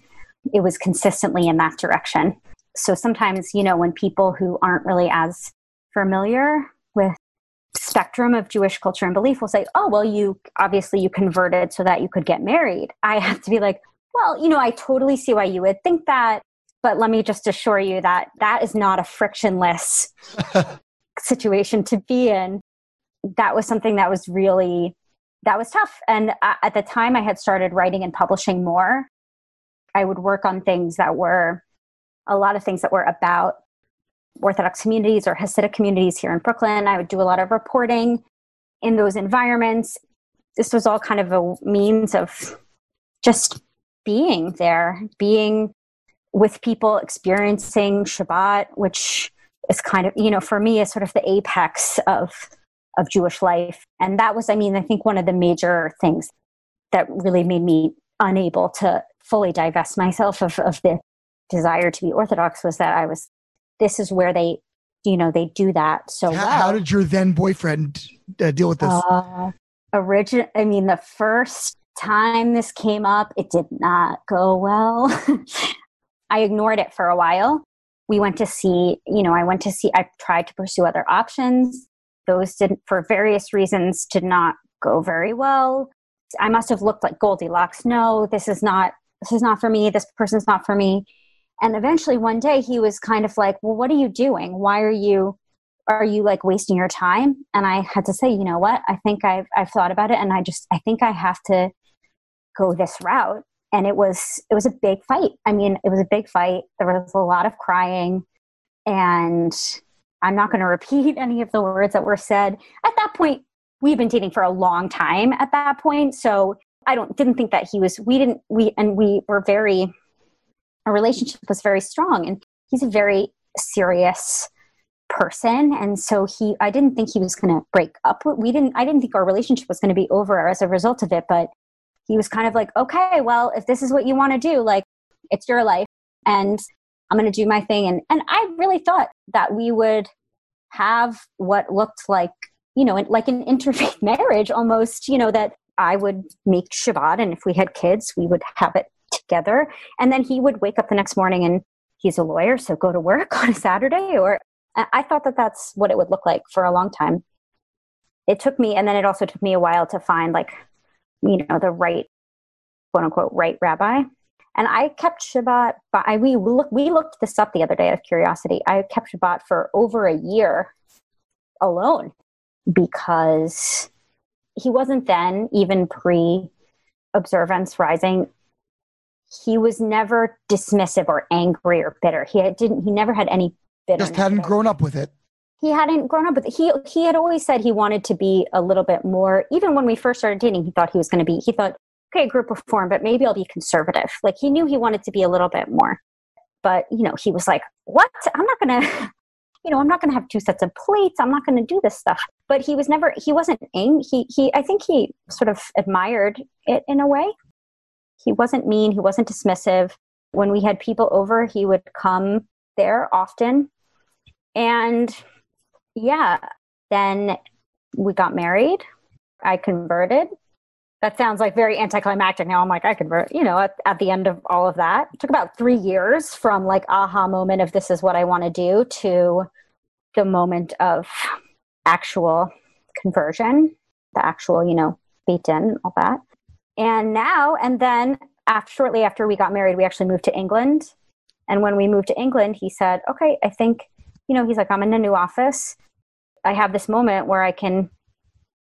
it was consistently in that direction. So sometimes, you know, when people who aren't really as familiar with spectrum of Jewish culture and belief will say, "Oh, well, you obviously you converted so that you could get married." I have to be like, well, you know, I totally see why you would think that, but let me just assure you that that is not a frictionless situation to be in. That was something that was really that was tough. And uh, at the time I had started writing and publishing more, I would work on things that were a lot of things that were about Orthodox communities or Hasidic communities here in Brooklyn. I would do a lot of reporting in those environments. This was all kind of a means of just being there, being with people, experiencing Shabbat, which is kind of, you know, for me is sort of the apex of of Jewish life. And that was, I mean, I think one of the major things that really made me unable to fully divest myself of, of the desire to be Orthodox was that I was, this is where they, you know, they do that so how, well. How did your then boyfriend uh, deal with this? Uh, origin, I mean, the first time this came up, it did not go well. I ignored it for a while. We went to see, you know, I went to see, I tried to pursue other options. Those didn't, for various reasons, did not go very well. I must have looked like Goldilocks. No, this is not, this is not for me. This person's not for me. And eventually one day he was kind of like, well, what are you doing? Why are you, are you like wasting your time? And I had to say, you know what? I think I've, I've thought about it and I just, I think I have to go this route and it was it was a big fight. I mean it was a big fight. There was a lot of crying. And i'm not going to repeat any of the words that were said. At that point we've been dating for a long time at that point. So i don't didn't think that he was we didn't we and we were very our relationship was very strong. And he's a very serious person. And so he i didn't think he was going to break up. We didn't i didn't think our relationship was going to be over as a result of it but he was kind of like, okay, well, if this is what you want to do, like it's your life and I'm going to do my thing. And, and I really thought that we would have what looked like, you know, like an interfaith marriage almost, you know, that I would make Shabbat. And if we had kids, we would have it together. And then he would wake up the next morning and he's a lawyer, so go to work on a Saturday. Or I thought that that's what it would look like for a long time. It took me, and then it also took me a while to find like you know, the right, quote unquote, right rabbi. And I kept Shabbat, but I, we, look, we looked this up the other day out of curiosity. I kept Shabbat for over a year alone because he wasn't then, even pre observance rising, he was never dismissive or angry or bitter. He didn't, he never had any bitterness. Just hadn't grown up with it he hadn't grown up with it. he he had always said he wanted to be a little bit more even when we first started dating he thought he was going to be he thought okay group reform but maybe i'll be conservative. Like he knew he wanted to be a little bit more. But you know he was like what? I'm not going to you know i'm not going to have two sets of plates. I'm not going to do this stuff. But he was never he wasn't angry he he i think he sort of admired it in a way. He wasn't mean he wasn't dismissive. When we had people over he would come there often. And yeah, then we got married. I converted. That sounds like very anticlimactic. Now I'm like, I convert, you know, at, at the end of all of that. Took about three years from like aha moment of this is what I want to do to the moment of actual conversion, the actual, you know, Beit Din, all that. And now, and then after, shortly after we got married, we actually moved to England. And when we moved to England, he said, okay, I think, you know, he's like, I'm in a new office. I have this moment where I can,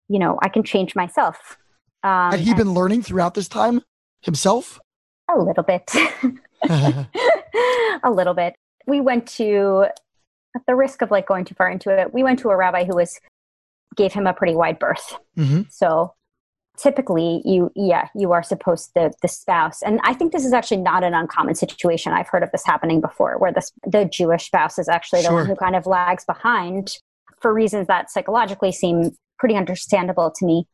you know, I can change myself. Um, Had he been learning throughout this time himself? A little bit. a little bit. We went to, at the risk of like going too far into it, we went to a rabbi who was gave him a pretty wide berth. Mm-hmm. So typically you yeah you are supposed to the spouse and i think this is actually not an uncommon situation. I've heard of this happening before where the, the jewish spouse is actually the sure. one who kind of lags behind for reasons that psychologically seem pretty understandable to me.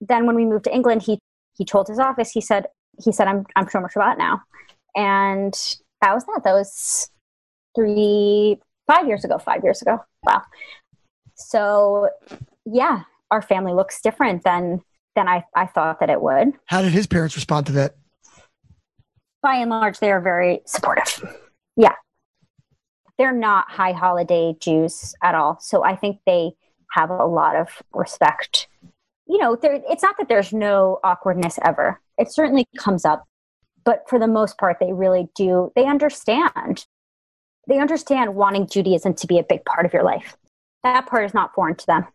Then when we moved to england he he told his office he said he said i'm i'm shomer shabbat now. And that was that. That was three five years ago five years ago. Wow. So yeah our family looks different than than I, I thought that it would. How did his parents respond to that? By and large, they are very supportive. Yeah. They're not high holiday Jews at all. So I think they have a lot of respect. You know, it's not that there's no awkwardness ever, it certainly comes up. But for the most part, they really do, they understand. They understand wanting Judaism to be a big part of your life. That part is not foreign to them.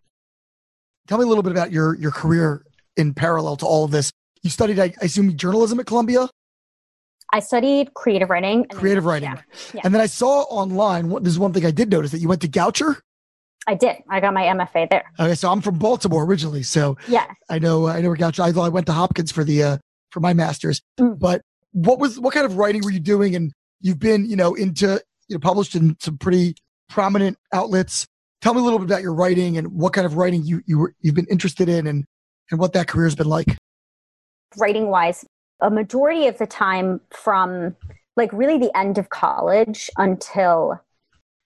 Tell me a little bit about your, your career in parallel to all of this. You studied, I assume, journalism at Columbia. I studied creative writing. Creative writing. Yeah, yeah. And then I saw online, this is one thing I did notice that you went to Goucher. I did. I got my MFA there. Okay, so I'm from Baltimore originally, so yeah, I know I know where Goucher. I I went to Hopkins for the uh, for my master's. Mm. But what was what kind of writing were you doing? And you've been you know into you know published in some pretty prominent outlets. Tell me a little bit about your writing and what kind of writing you you were, you've been interested in, and and what that career has been like? Writing wise, a majority of the time from like really the end of college until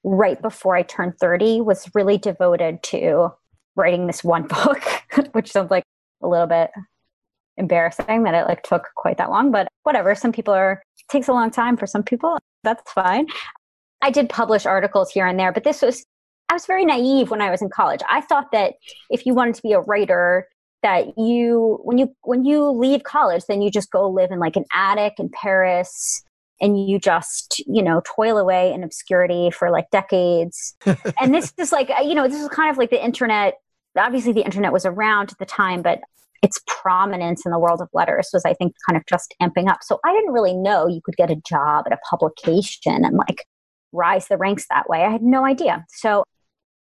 right before I turned 30 was really devoted to writing this one book, which sounds like a little bit embarrassing that it like took quite that long, but whatever. Some people are takes a long time for some people. That's fine. I did publish articles here and there, but this was I was very naive when I was in college. I thought that if you wanted to be a writer, that you when you when you leave college then you just go live in like an attic in paris and you just you know toil away in obscurity for like decades. And this is like you know this is kind of like the internet obviously the internet was around at the time but its prominence in the world of letters was i think kind of just amping up. So i didn't really know you could get a job at a publication and like rise the ranks that way. I had no idea. So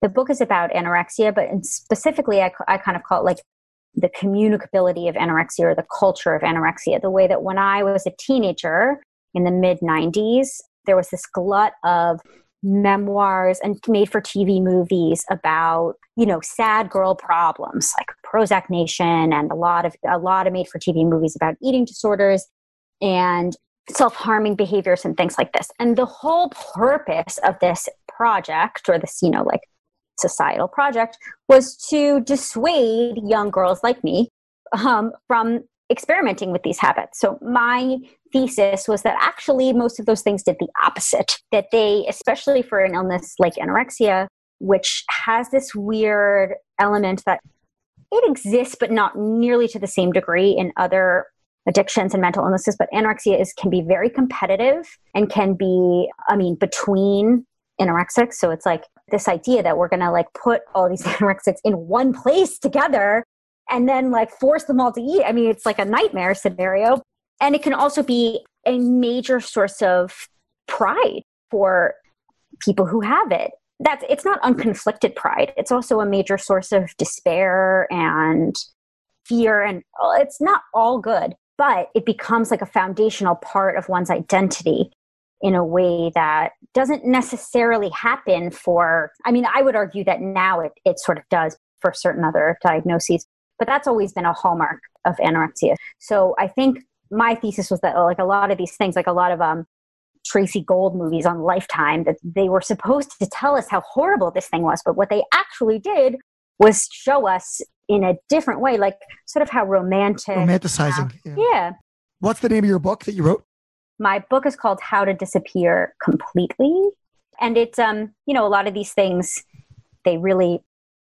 the book is about anorexia but specifically I, I kind of call it like the communicability of anorexia or the culture of anorexia. The way that when I was a teenager in the mid 90s, there was this glut of memoirs and made for TV movies about, you know, sad girl problems like Prozac Nation and a lot of a lot of made for TV movies about eating disorders and self-harming behaviors and things like this. And the whole purpose of this project or this, you know, like societal project was to dissuade young girls like me um, from experimenting with these habits. So my thesis was that actually most of those things did the opposite, that they, especially for an illness like anorexia, which has this weird element that it exists, but not nearly to the same degree in other addictions and mental illnesses but anorexia is can be very competitive and can be i mean between anorexics so it's like this idea that we're going to like put all these anorexics in one place together and then like force them all to eat. I mean, it's like a nightmare scenario. And it can also be a major source of pride for people who have it. That's it's not unconflicted pride. It's also a major source of despair and fear and it's not all good, but it becomes like a foundational part of one's identity in a way that doesn't necessarily happen for i mean i would argue that now it, it sort of does for certain other diagnoses but that's always been a hallmark of anorexia so i think my thesis was that like a lot of these things like a lot of um Tracey Gold movies on Lifetime that they were supposed to tell us how horrible this thing was, but what they actually did was show us in a different way, like sort of how romantic, romanticizing. Uh, yeah. yeah. What's the name of your book that you wrote? My book is called How to Disappear Completely. And it's, um, you know, a lot of these things, they really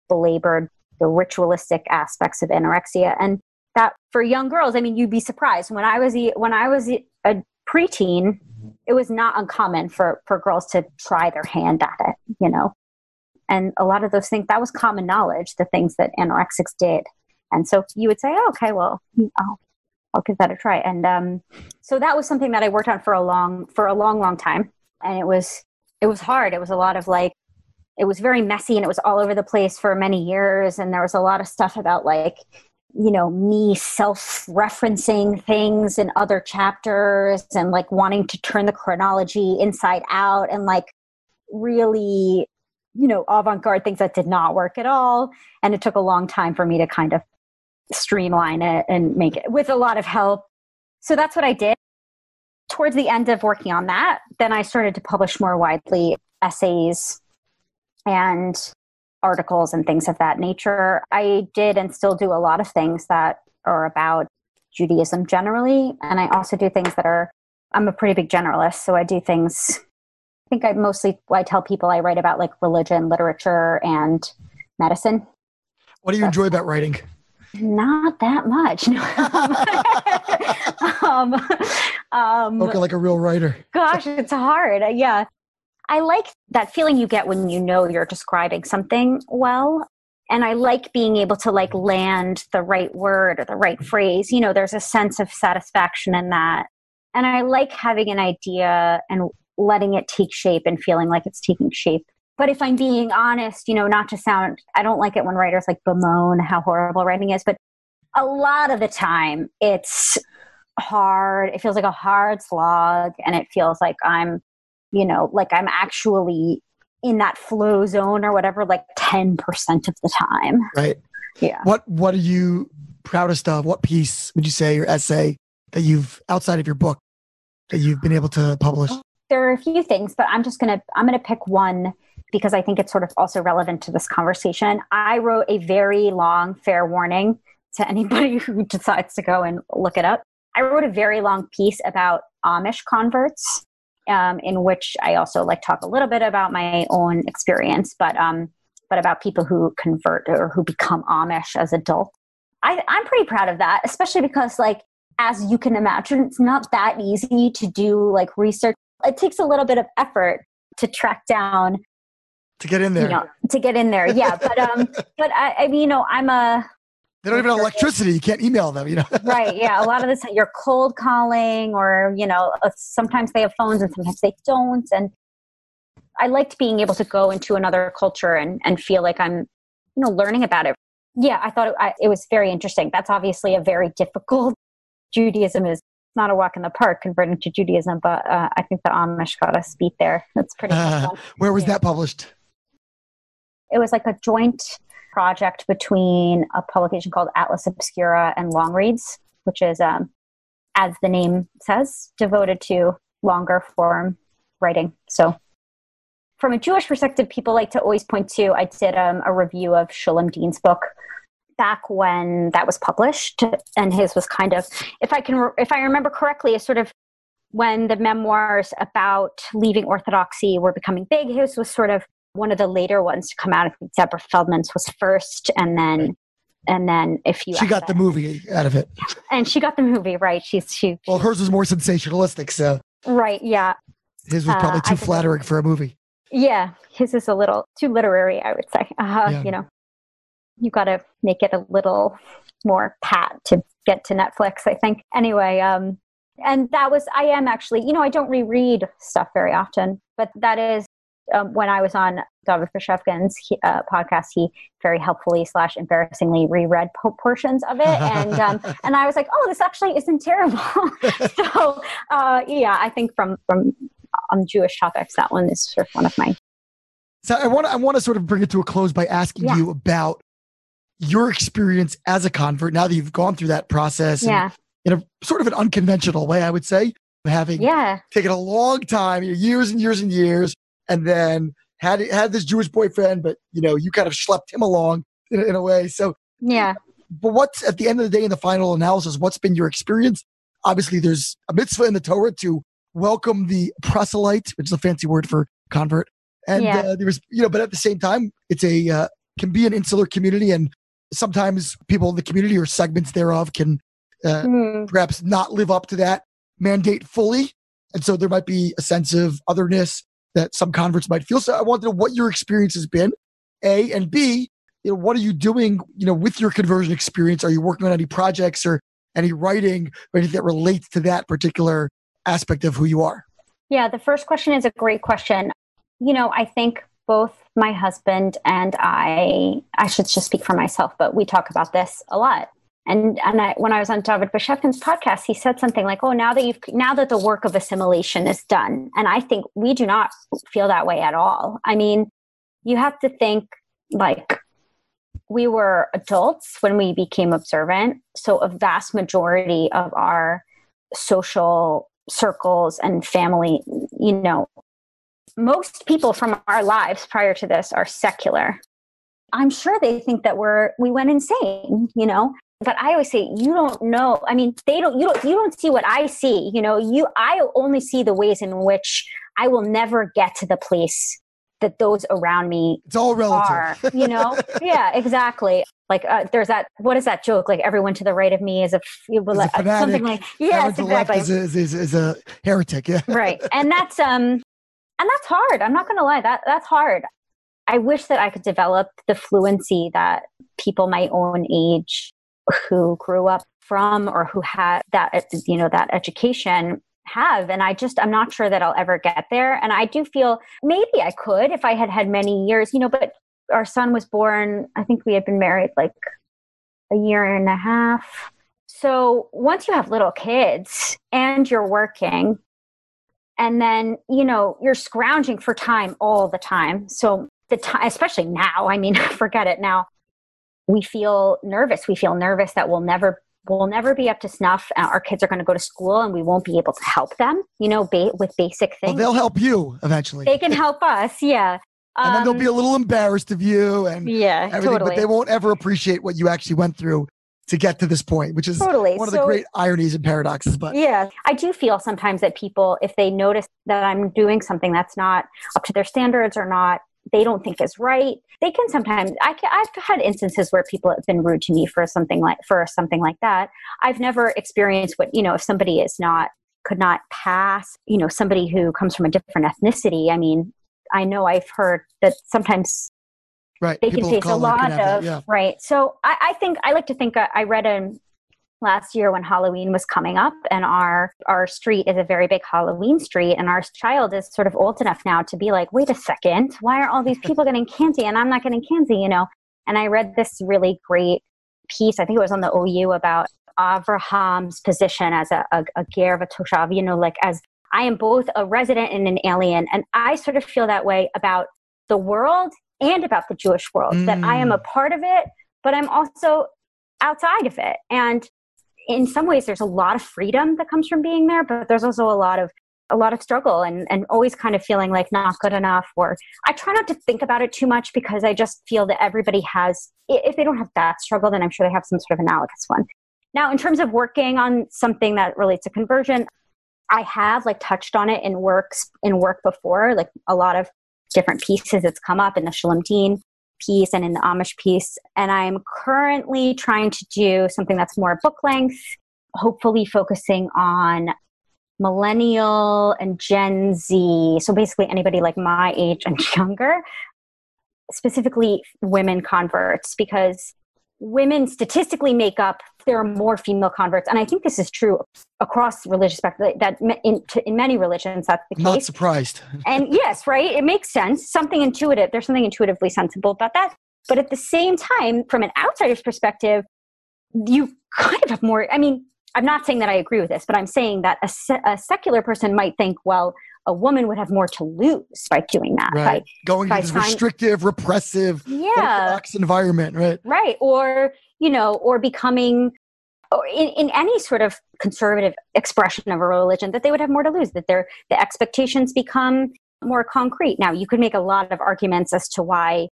belabored the ritualistic aspects of anorexia. And that for young girls, I mean, you'd be surprised. When I was a, when I was a preteen, it was not uncommon for for girls to try their hand at it, you know. And a lot of those things that was common knowledge, the things that anorexics did. And so you would say, oh, okay, well, I'll give that a try. And um, so that was something that I worked on for a long for a long, long time. And it was it was hard. It was a lot of like it was very messy and it was all over the place for many years. And there was a lot of stuff about like you know me self-referencing things in other chapters and like wanting to turn the chronology inside out and like really you know avant-garde things that did not work at all and it took a long time for me to kind of streamline it and make it with a lot of help so that's what i did towards the end of working on that then i started to publish more widely essays and articles and things of that nature. I did and still do a lot of things that are about Judaism generally. And I also do things that are, I'm a pretty big generalist. So I do things, I think I mostly, I tell people I write about like religion, literature, and medicine. What do you enjoy about writing? Not that much. No. um, um, okay, like a real writer. gosh, it's hard. Yeah. I like that feeling you get when you know you're describing something well. And I like being able to like land the right word or the right phrase. You know, there's a sense of satisfaction in that. And I like having an idea and letting it take shape and feeling like it's taking shape. But if I'm being honest, you know, not to sound, I don't like it when writers like bemoan how horrible writing is, but a lot of the time it's hard. It feels like a hard slog and it feels like I'm you know, like I'm actually in that flow zone or whatever, like 10% of the time. Right. Yeah. What, what are you proudest of? What piece would you say or essay that you've outside of your book that you've been able to publish? There are a few things, but I'm just going to, I'm going to pick one because I think it's sort of also relevant to this conversation. I wrote a very long fair warning to anybody who decides to go and look it up. I wrote a very long piece about Amish converts um, in which I also like talk a little bit about my own experience, but um, but about people who convert or who become Amish as adults. I, I'm pretty proud of that, especially because like as you can imagine, it's not that easy to do like research. It takes a little bit of effort to track down to get in there. You know, to get in there, yeah. But um, but I, I mean, you know, I'm a they don't even have electricity. You can't email them, you know? right. Yeah. A lot of this you're cold calling or, you know, uh, sometimes they have phones and sometimes they don't. And I liked being able to go into another culture and, and feel like I'm, you know, learning about it. Yeah. I thought it, I, it was very interesting. That's obviously a very difficult, Judaism is not a walk in the park converting to Judaism, but uh, I think the Amish got us beat there. That's pretty uh, Where was yeah. that published? It was like a joint project between a publication called Atlas Obscura and Longreads, which is, um, as the name says, devoted to longer form writing. So, from a Jewish perspective, people like to always point to I did um, a review of Shulem Deen's book back when that was published, and his was kind of, if I can, if I remember correctly, a sort of when the memoirs about leaving Orthodoxy were becoming big. His was sort of one of the later ones to come out. I think Deborah Feldman's was first, and then and then if you she got the movie out of it, and she got the movie right. She's she. Well, hers was more sensationalistic, so right, yeah. His was probably uh, too flattering for a movie. Yeah, his is a little too literary, I would say. Uh, yeah. You know, you got to make it a little more pat to get to Netflix. I think. Anyway, um, and that was I am actually, you know, I don't reread stuff very often, but that is um, when I was on David Bashevkin's uh, podcast, he very helpfully slash embarrassingly reread po- portions of it, and um, and I was like, oh, this actually isn't terrible. so uh, yeah, I think from from on Jewish topics, that one is sort of one of my. So I want I want to sort of bring it to a close by asking yeah. you about your experience as a convert now that you've gone through that process. Yeah. In a sort of an unconventional way, I would say, having yeah. taken a long time, years and years and years and then had had this Jewish boyfriend, but you know, you kind of schlepped him along in, in a way. So yeah. But what's at the end of the day in the final analysis? What's been your experience? Obviously, there's a mitzvah in the Torah to welcome the proselyte, which is a fancy word for convert. And yeah. uh, there was, you know, but at the same time, it's a uh, can be an insular community, and sometimes people in the community or segments thereof can uh, mm. perhaps not live up to that mandate fully. And so there might be a sense of otherness that some converts might feel. So I want to know what your experience has been, A, and B, you know, what are you doing, you know, with your conversion experience? Are you working on any projects or any writing or anything that relates to that particular aspect of who you are? Yeah, the first question is a great question. You know, I think both my husband and I, I should just speak for myself, but we talk about this a lot. And and I, when I was on David Bashevkin's podcast, he said something like, "Oh, now that you've now that the work of assimilation is done," and I think we do not feel that way at all. I mean, you have to think like we were adults when we became observant, so a vast majority of our social circles and family, you know, most people from our lives prior to this are secular. I'm sure they think that we're we went insane, you know. But I always say you don't know. I mean, they don't you don't you don't see what I see, you know. You I only see the ways in which I will never get to the place that those around me it's all relative. are, you know? Yeah exactly. Like uh, there's that what is that joke? Like everyone to the right of me is a, is a fanatic, something like yes exactly. is a, is, is a heretic yeah. Right and that's um and that's hard i'm not gonna lie that that's hard. I wish that i could develop the fluency that people my own age who grew up from or who had that you know that education have and i just i'm not sure that i'll ever get there. And i do feel maybe i could if i had had many years you know but our son was born i think we had been married like a year and a half. So once you have little kids and you're working and then you know you're scrounging for time all the time. So the time especially now i mean forget it now we feel nervous we feel nervous that we'll never we'll never be up to snuff our kids are going to go to school and we won't be able to help them you know ba- with basic things well, they'll help you eventually they can help us yeah and then they'll be a um, little embarrassed of you and yeah everything totally. but they won't ever appreciate what you actually went through to get to this point, which is totally. one of so, the great ironies and paradoxes. But yeah, I do feel sometimes that people, if they notice that I'm doing something that's not up to their standards or not, they don't think is right, they can sometimes. I can, I've had instances where people have been rude to me for something like for something like that. I've never experienced what you know if somebody is not could not pass, you know, somebody who comes from a different ethnicity. I mean, I know I've heard that sometimes right they People can face a lot of yeah. right so I, I, think i like to think uh, i read a last year when halloween was coming up and our our street is a very big halloween street and our child is sort of old enough now to be like wait a second why are all these people getting candy and i'm not getting candy you know and i read this really great piece i think it was on the ou about Avraham's position as a, a, a ger of a toshav you know like as i am both a resident and an alien and i sort of feel that way about the world and about the Jewish world, mm. that I am a mm. part of it, but I'm also outside of it. And in some ways there's a lot of freedom that comes from being there, but there's also a lot of a lot of struggle and, and always kind of feeling like not good enough or i try not to think about it too much because i just feel that everybody has if they don't have that struggle then i'm sure they have some sort of analogous one now in terms of working on something that relates to conversion i have like touched on it in works in work before like a lot of different pieces. It's come up in the Shalom Deen piece and in the Amish piece. And I'm currently trying to do something that's more book length, hopefully focusing on millennial and Gen Z. So basically, anybody like my age and younger, specifically women converts, because women statistically make up there are more female converts and i think this is true across religious spectrum that in, in many religions that's the case not surprised and yes right it makes sense something intuitive there's something intuitively sensible about that but at the same time from an outsider's perspective you kind of have more i mean i'm not saying that i agree with this but i'm saying that a, se- a secular person might think well a woman would have more to lose by doing that. Right. By, Going by into this restrictive, repressive, yeah. environment, right? Right. Or, you know, or becoming or in, in any sort of conservative expression of a religion, that they would have more to lose, that their the expectations become more concrete. Now, you could make a lot of arguments as to why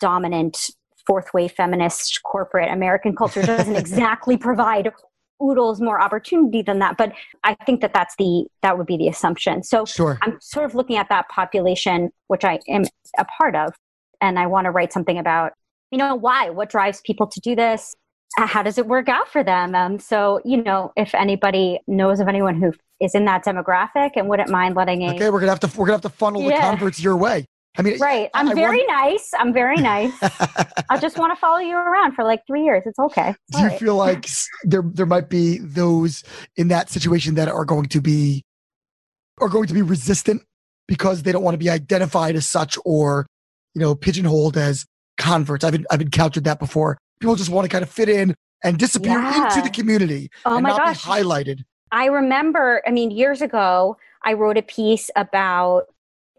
dominant fourth wave feminist corporate American culture doesn't exactly provide oodles more opportunity than that but i think that that's the that would be the assumption so sure. i'm sort of looking at that population which i am a part of and i want to write something about you know, why? What drives people to do this? How does it work out for them? Um, so, you know, if anybody knows of anyone who is in that demographic and wouldn't mind letting a okay, we're gonna have to we're gonna have to funnel yeah. the converts your way. I mean, right. I'm I, very nice. I'm very nice. I just want to follow you around for like three years. It's okay. Do you right. feel like there there might be those in that situation that are going to be are going to be resistant because they don't want to be identified as such or you know pigeonholed as converts? I've I've encountered that before. People just want to kind of fit in and disappear yeah. into the community oh and my not gosh. be highlighted. I remember. I mean, years ago, I wrote a piece about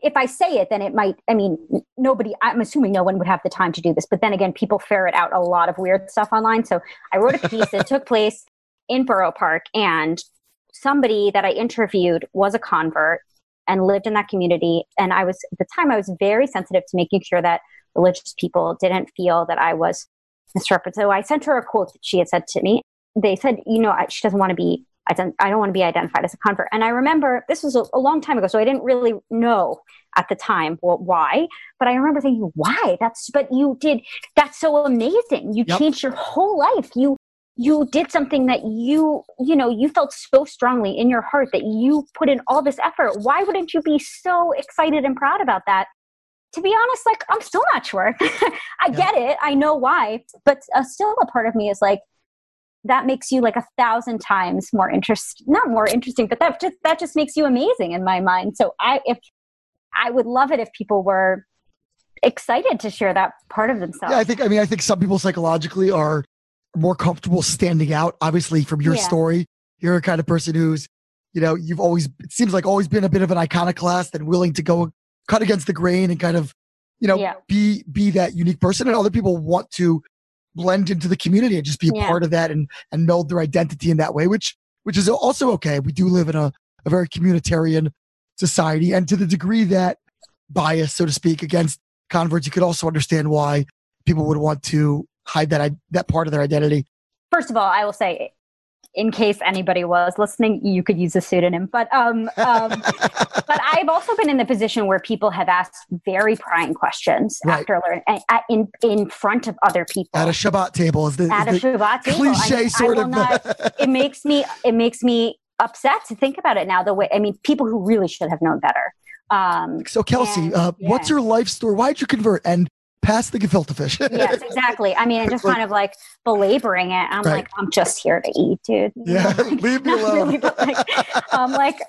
if I say it, then it might, I mean, nobody, I'm assuming no one would have the time to do this. But then again, people ferret out a lot of weird stuff online. So I wrote a piece that took place in Borough Park, and somebody that I interviewed was a convert and lived in that community. And I was, at the time, I was very sensitive to making sure that religious people didn't feel that I was misrepresented. So I sent her a quote that she had said to me. They said, you know, she doesn't want to be I don't, I don't want to be identified as a convert. And I remember this was a, a, long time ago, so I didn't really know at the time well, why. But I remember thinking, why? That's but you did. That's so amazing. You yep. changed your whole life. You you did something that you you know you felt so strongly in your heart that you put in all this effort. Why wouldn't you be so excited and proud about that? To be honest, like I'm still not sure. I yeah. get it. I know why, but uh, still a part of me is like that makes you like a thousand times more interest not more interesting but that just that just makes you amazing in my mind so i if i would love it if people were excited to share that part of themselves yeah i think i mean i think some people psychologically are more comfortable standing out obviously from your yeah. story you're a kind of person who's you know you've always it seems like always been a bit of an iconoclast and willing to go cut against the grain and kind of you know yeah. be be that unique person and other people want to blend into the community and just be a yeah. part of that and and meld their identity in that way, which which is also okay. We do live in a, a very communitarian society, and to the degree that bias, so to speak, against converts, you could also understand why people would want to hide that that part of their identity. First of all, I will say in case anybody was listening, you could use a pseudonym. But um, um, but I've also been in the position where people have asked very prying questions right. after learning in in front of other people at a Shabbat table. Is the, at is a Shabbat table, cliche I, sort I of. Not, it makes me it makes me upset to think about it now. The way I mean, people who really should have known better. Um, so Kelsey, and, uh, yeah. what's your life story? Why did you convert? And pass the gefilte fish. yes, exactly. I mean, and just kind of like belaboring it. I'm right. like, I'm just here to eat, dude. Yeah, leave me alone. Really, like, I'm like,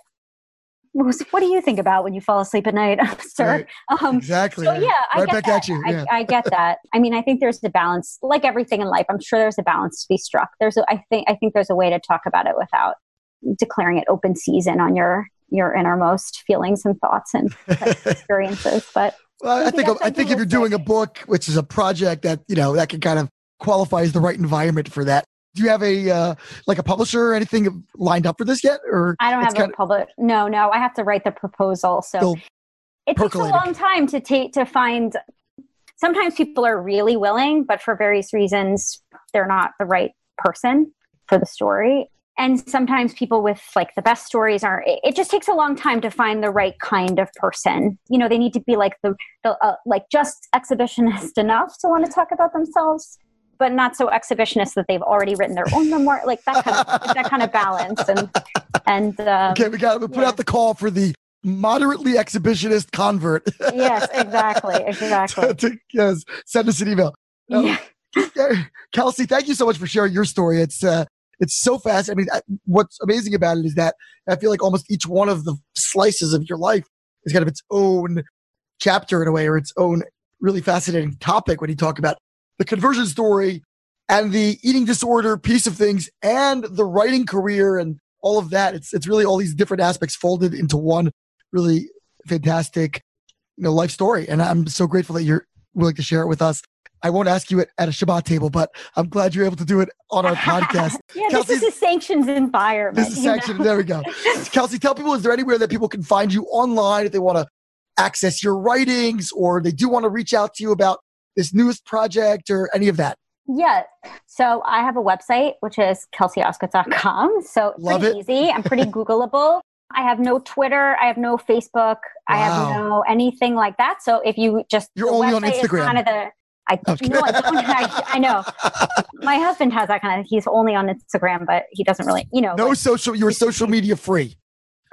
what do you think about when you fall asleep at night, sir? Right. Um, exactly. So yeah, I get back that. at you. Yeah. I, I, get that. I mean, I think there's a balance, like everything in life. I'm sure there's a balance to be struck. There's, a, I think, I think there's a way to talk about it without declaring it open season on your your innermost feelings and thoughts and experiences. But well, I think I think if you're doing a book, which is a project that you know that can kind of qualify as the right environment for that. Do you have a uh, like a publisher or anything lined up for this yet? Or I don't have a public. No, no, I have to write the proposal. So it takes a long time to take to find. Sometimes people are really willing, but for various reasons, they're not the right person for the story and sometimes people with like the best stories are it, it, just takes a long time to find the right kind of person you know they need to be like the, the uh, like just exhibitionist enough to want to talk about themselves but not so exhibitionist that they've already written their own memoir like that kind of that kind of balance and and um, okay we got to put yeah. out the call for the moderately exhibitionist convert yes exactly exactly to, yes send us an email um, yeah. Kelsey, thank you so much for sharing your story. It's uh, it's so fast. I mean, what's amazing about it is that I feel like almost each one of the slices of your life is kind of its own chapter in a way, or its own really fascinating topic when you talk about the conversion story and the eating disorder piece of things and the writing career and all of that. It's it's really all these different aspects folded into one really fantastic, you know, life story. And I'm so grateful that you're willing to share it with us. I won't ask you it at a Shabbat table, but I'm glad you're able to do it on our podcast. yeah, this is a sanctions environment. This is sanctioned. There we go. Kelsey, tell people, is there anywhere that people can find you online if they want to access your writings or they do want to reach out to you about this newest project or any of that? Yeah. So I have a website, which is kelseyosgood.com. So Love pretty it. easy. I'm pretty Googleable. I have no Twitter. I have no Facebook. Wow. I have no anything like that. So if you just you're only on Instagram. kind of the I, you know, I, don't, I, I know. My husband has that kind of. He's only on Instagram, but he doesn't really, you know. No social. You're social media free.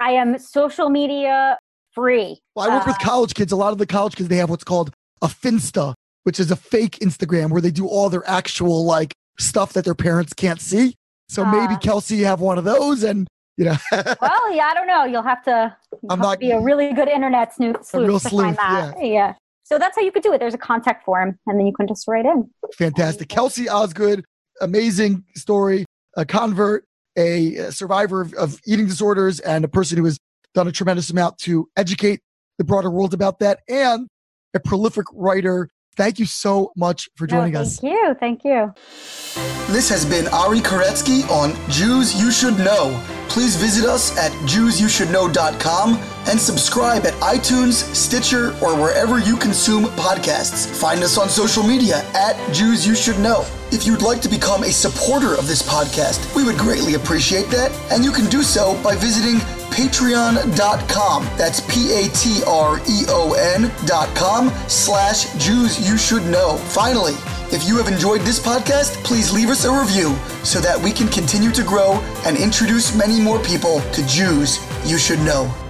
I am social media free. Well, I work uh, with college kids. A lot of the college kids they have what's called a Finsta, which is a fake Instagram where they do all their actual like stuff that their parents can't see. So uh, maybe Kelsey, you have one of those, and you know. well, yeah, I don't know. You'll have to. You'll I'm have not to be a really good internet snoop sleuth to sleuth, find that. Yeah. yeah. So that's how you could do it. There's a contact form, and then you can just write in. Fantastic. Kelsey Osgood, amazing story, a convert, a survivor of, of eating disorders, and a person who has done a tremendous amount to educate the broader world about that, and a prolific writer. Thank you so much for joining no, thank us. Thank you. Thank you. This has been Ari Koretsky on Jews You Should Know. Please visit us at JewsYouShouldKnow.com and subscribe at iTunes, Stitcher, or wherever you consume podcasts. Find us on social media at Jews You Should Know. If you'd like to become a supporter of this podcast, we would greatly appreciate that, and you can do so by visiting patreon.com. That's P-A-T-R-E-O-N dot com slash Jews You Should Know. Finally, if you have enjoyed this podcast, please leave us a review so that we can continue to grow and introduce many more people to Jews you should know.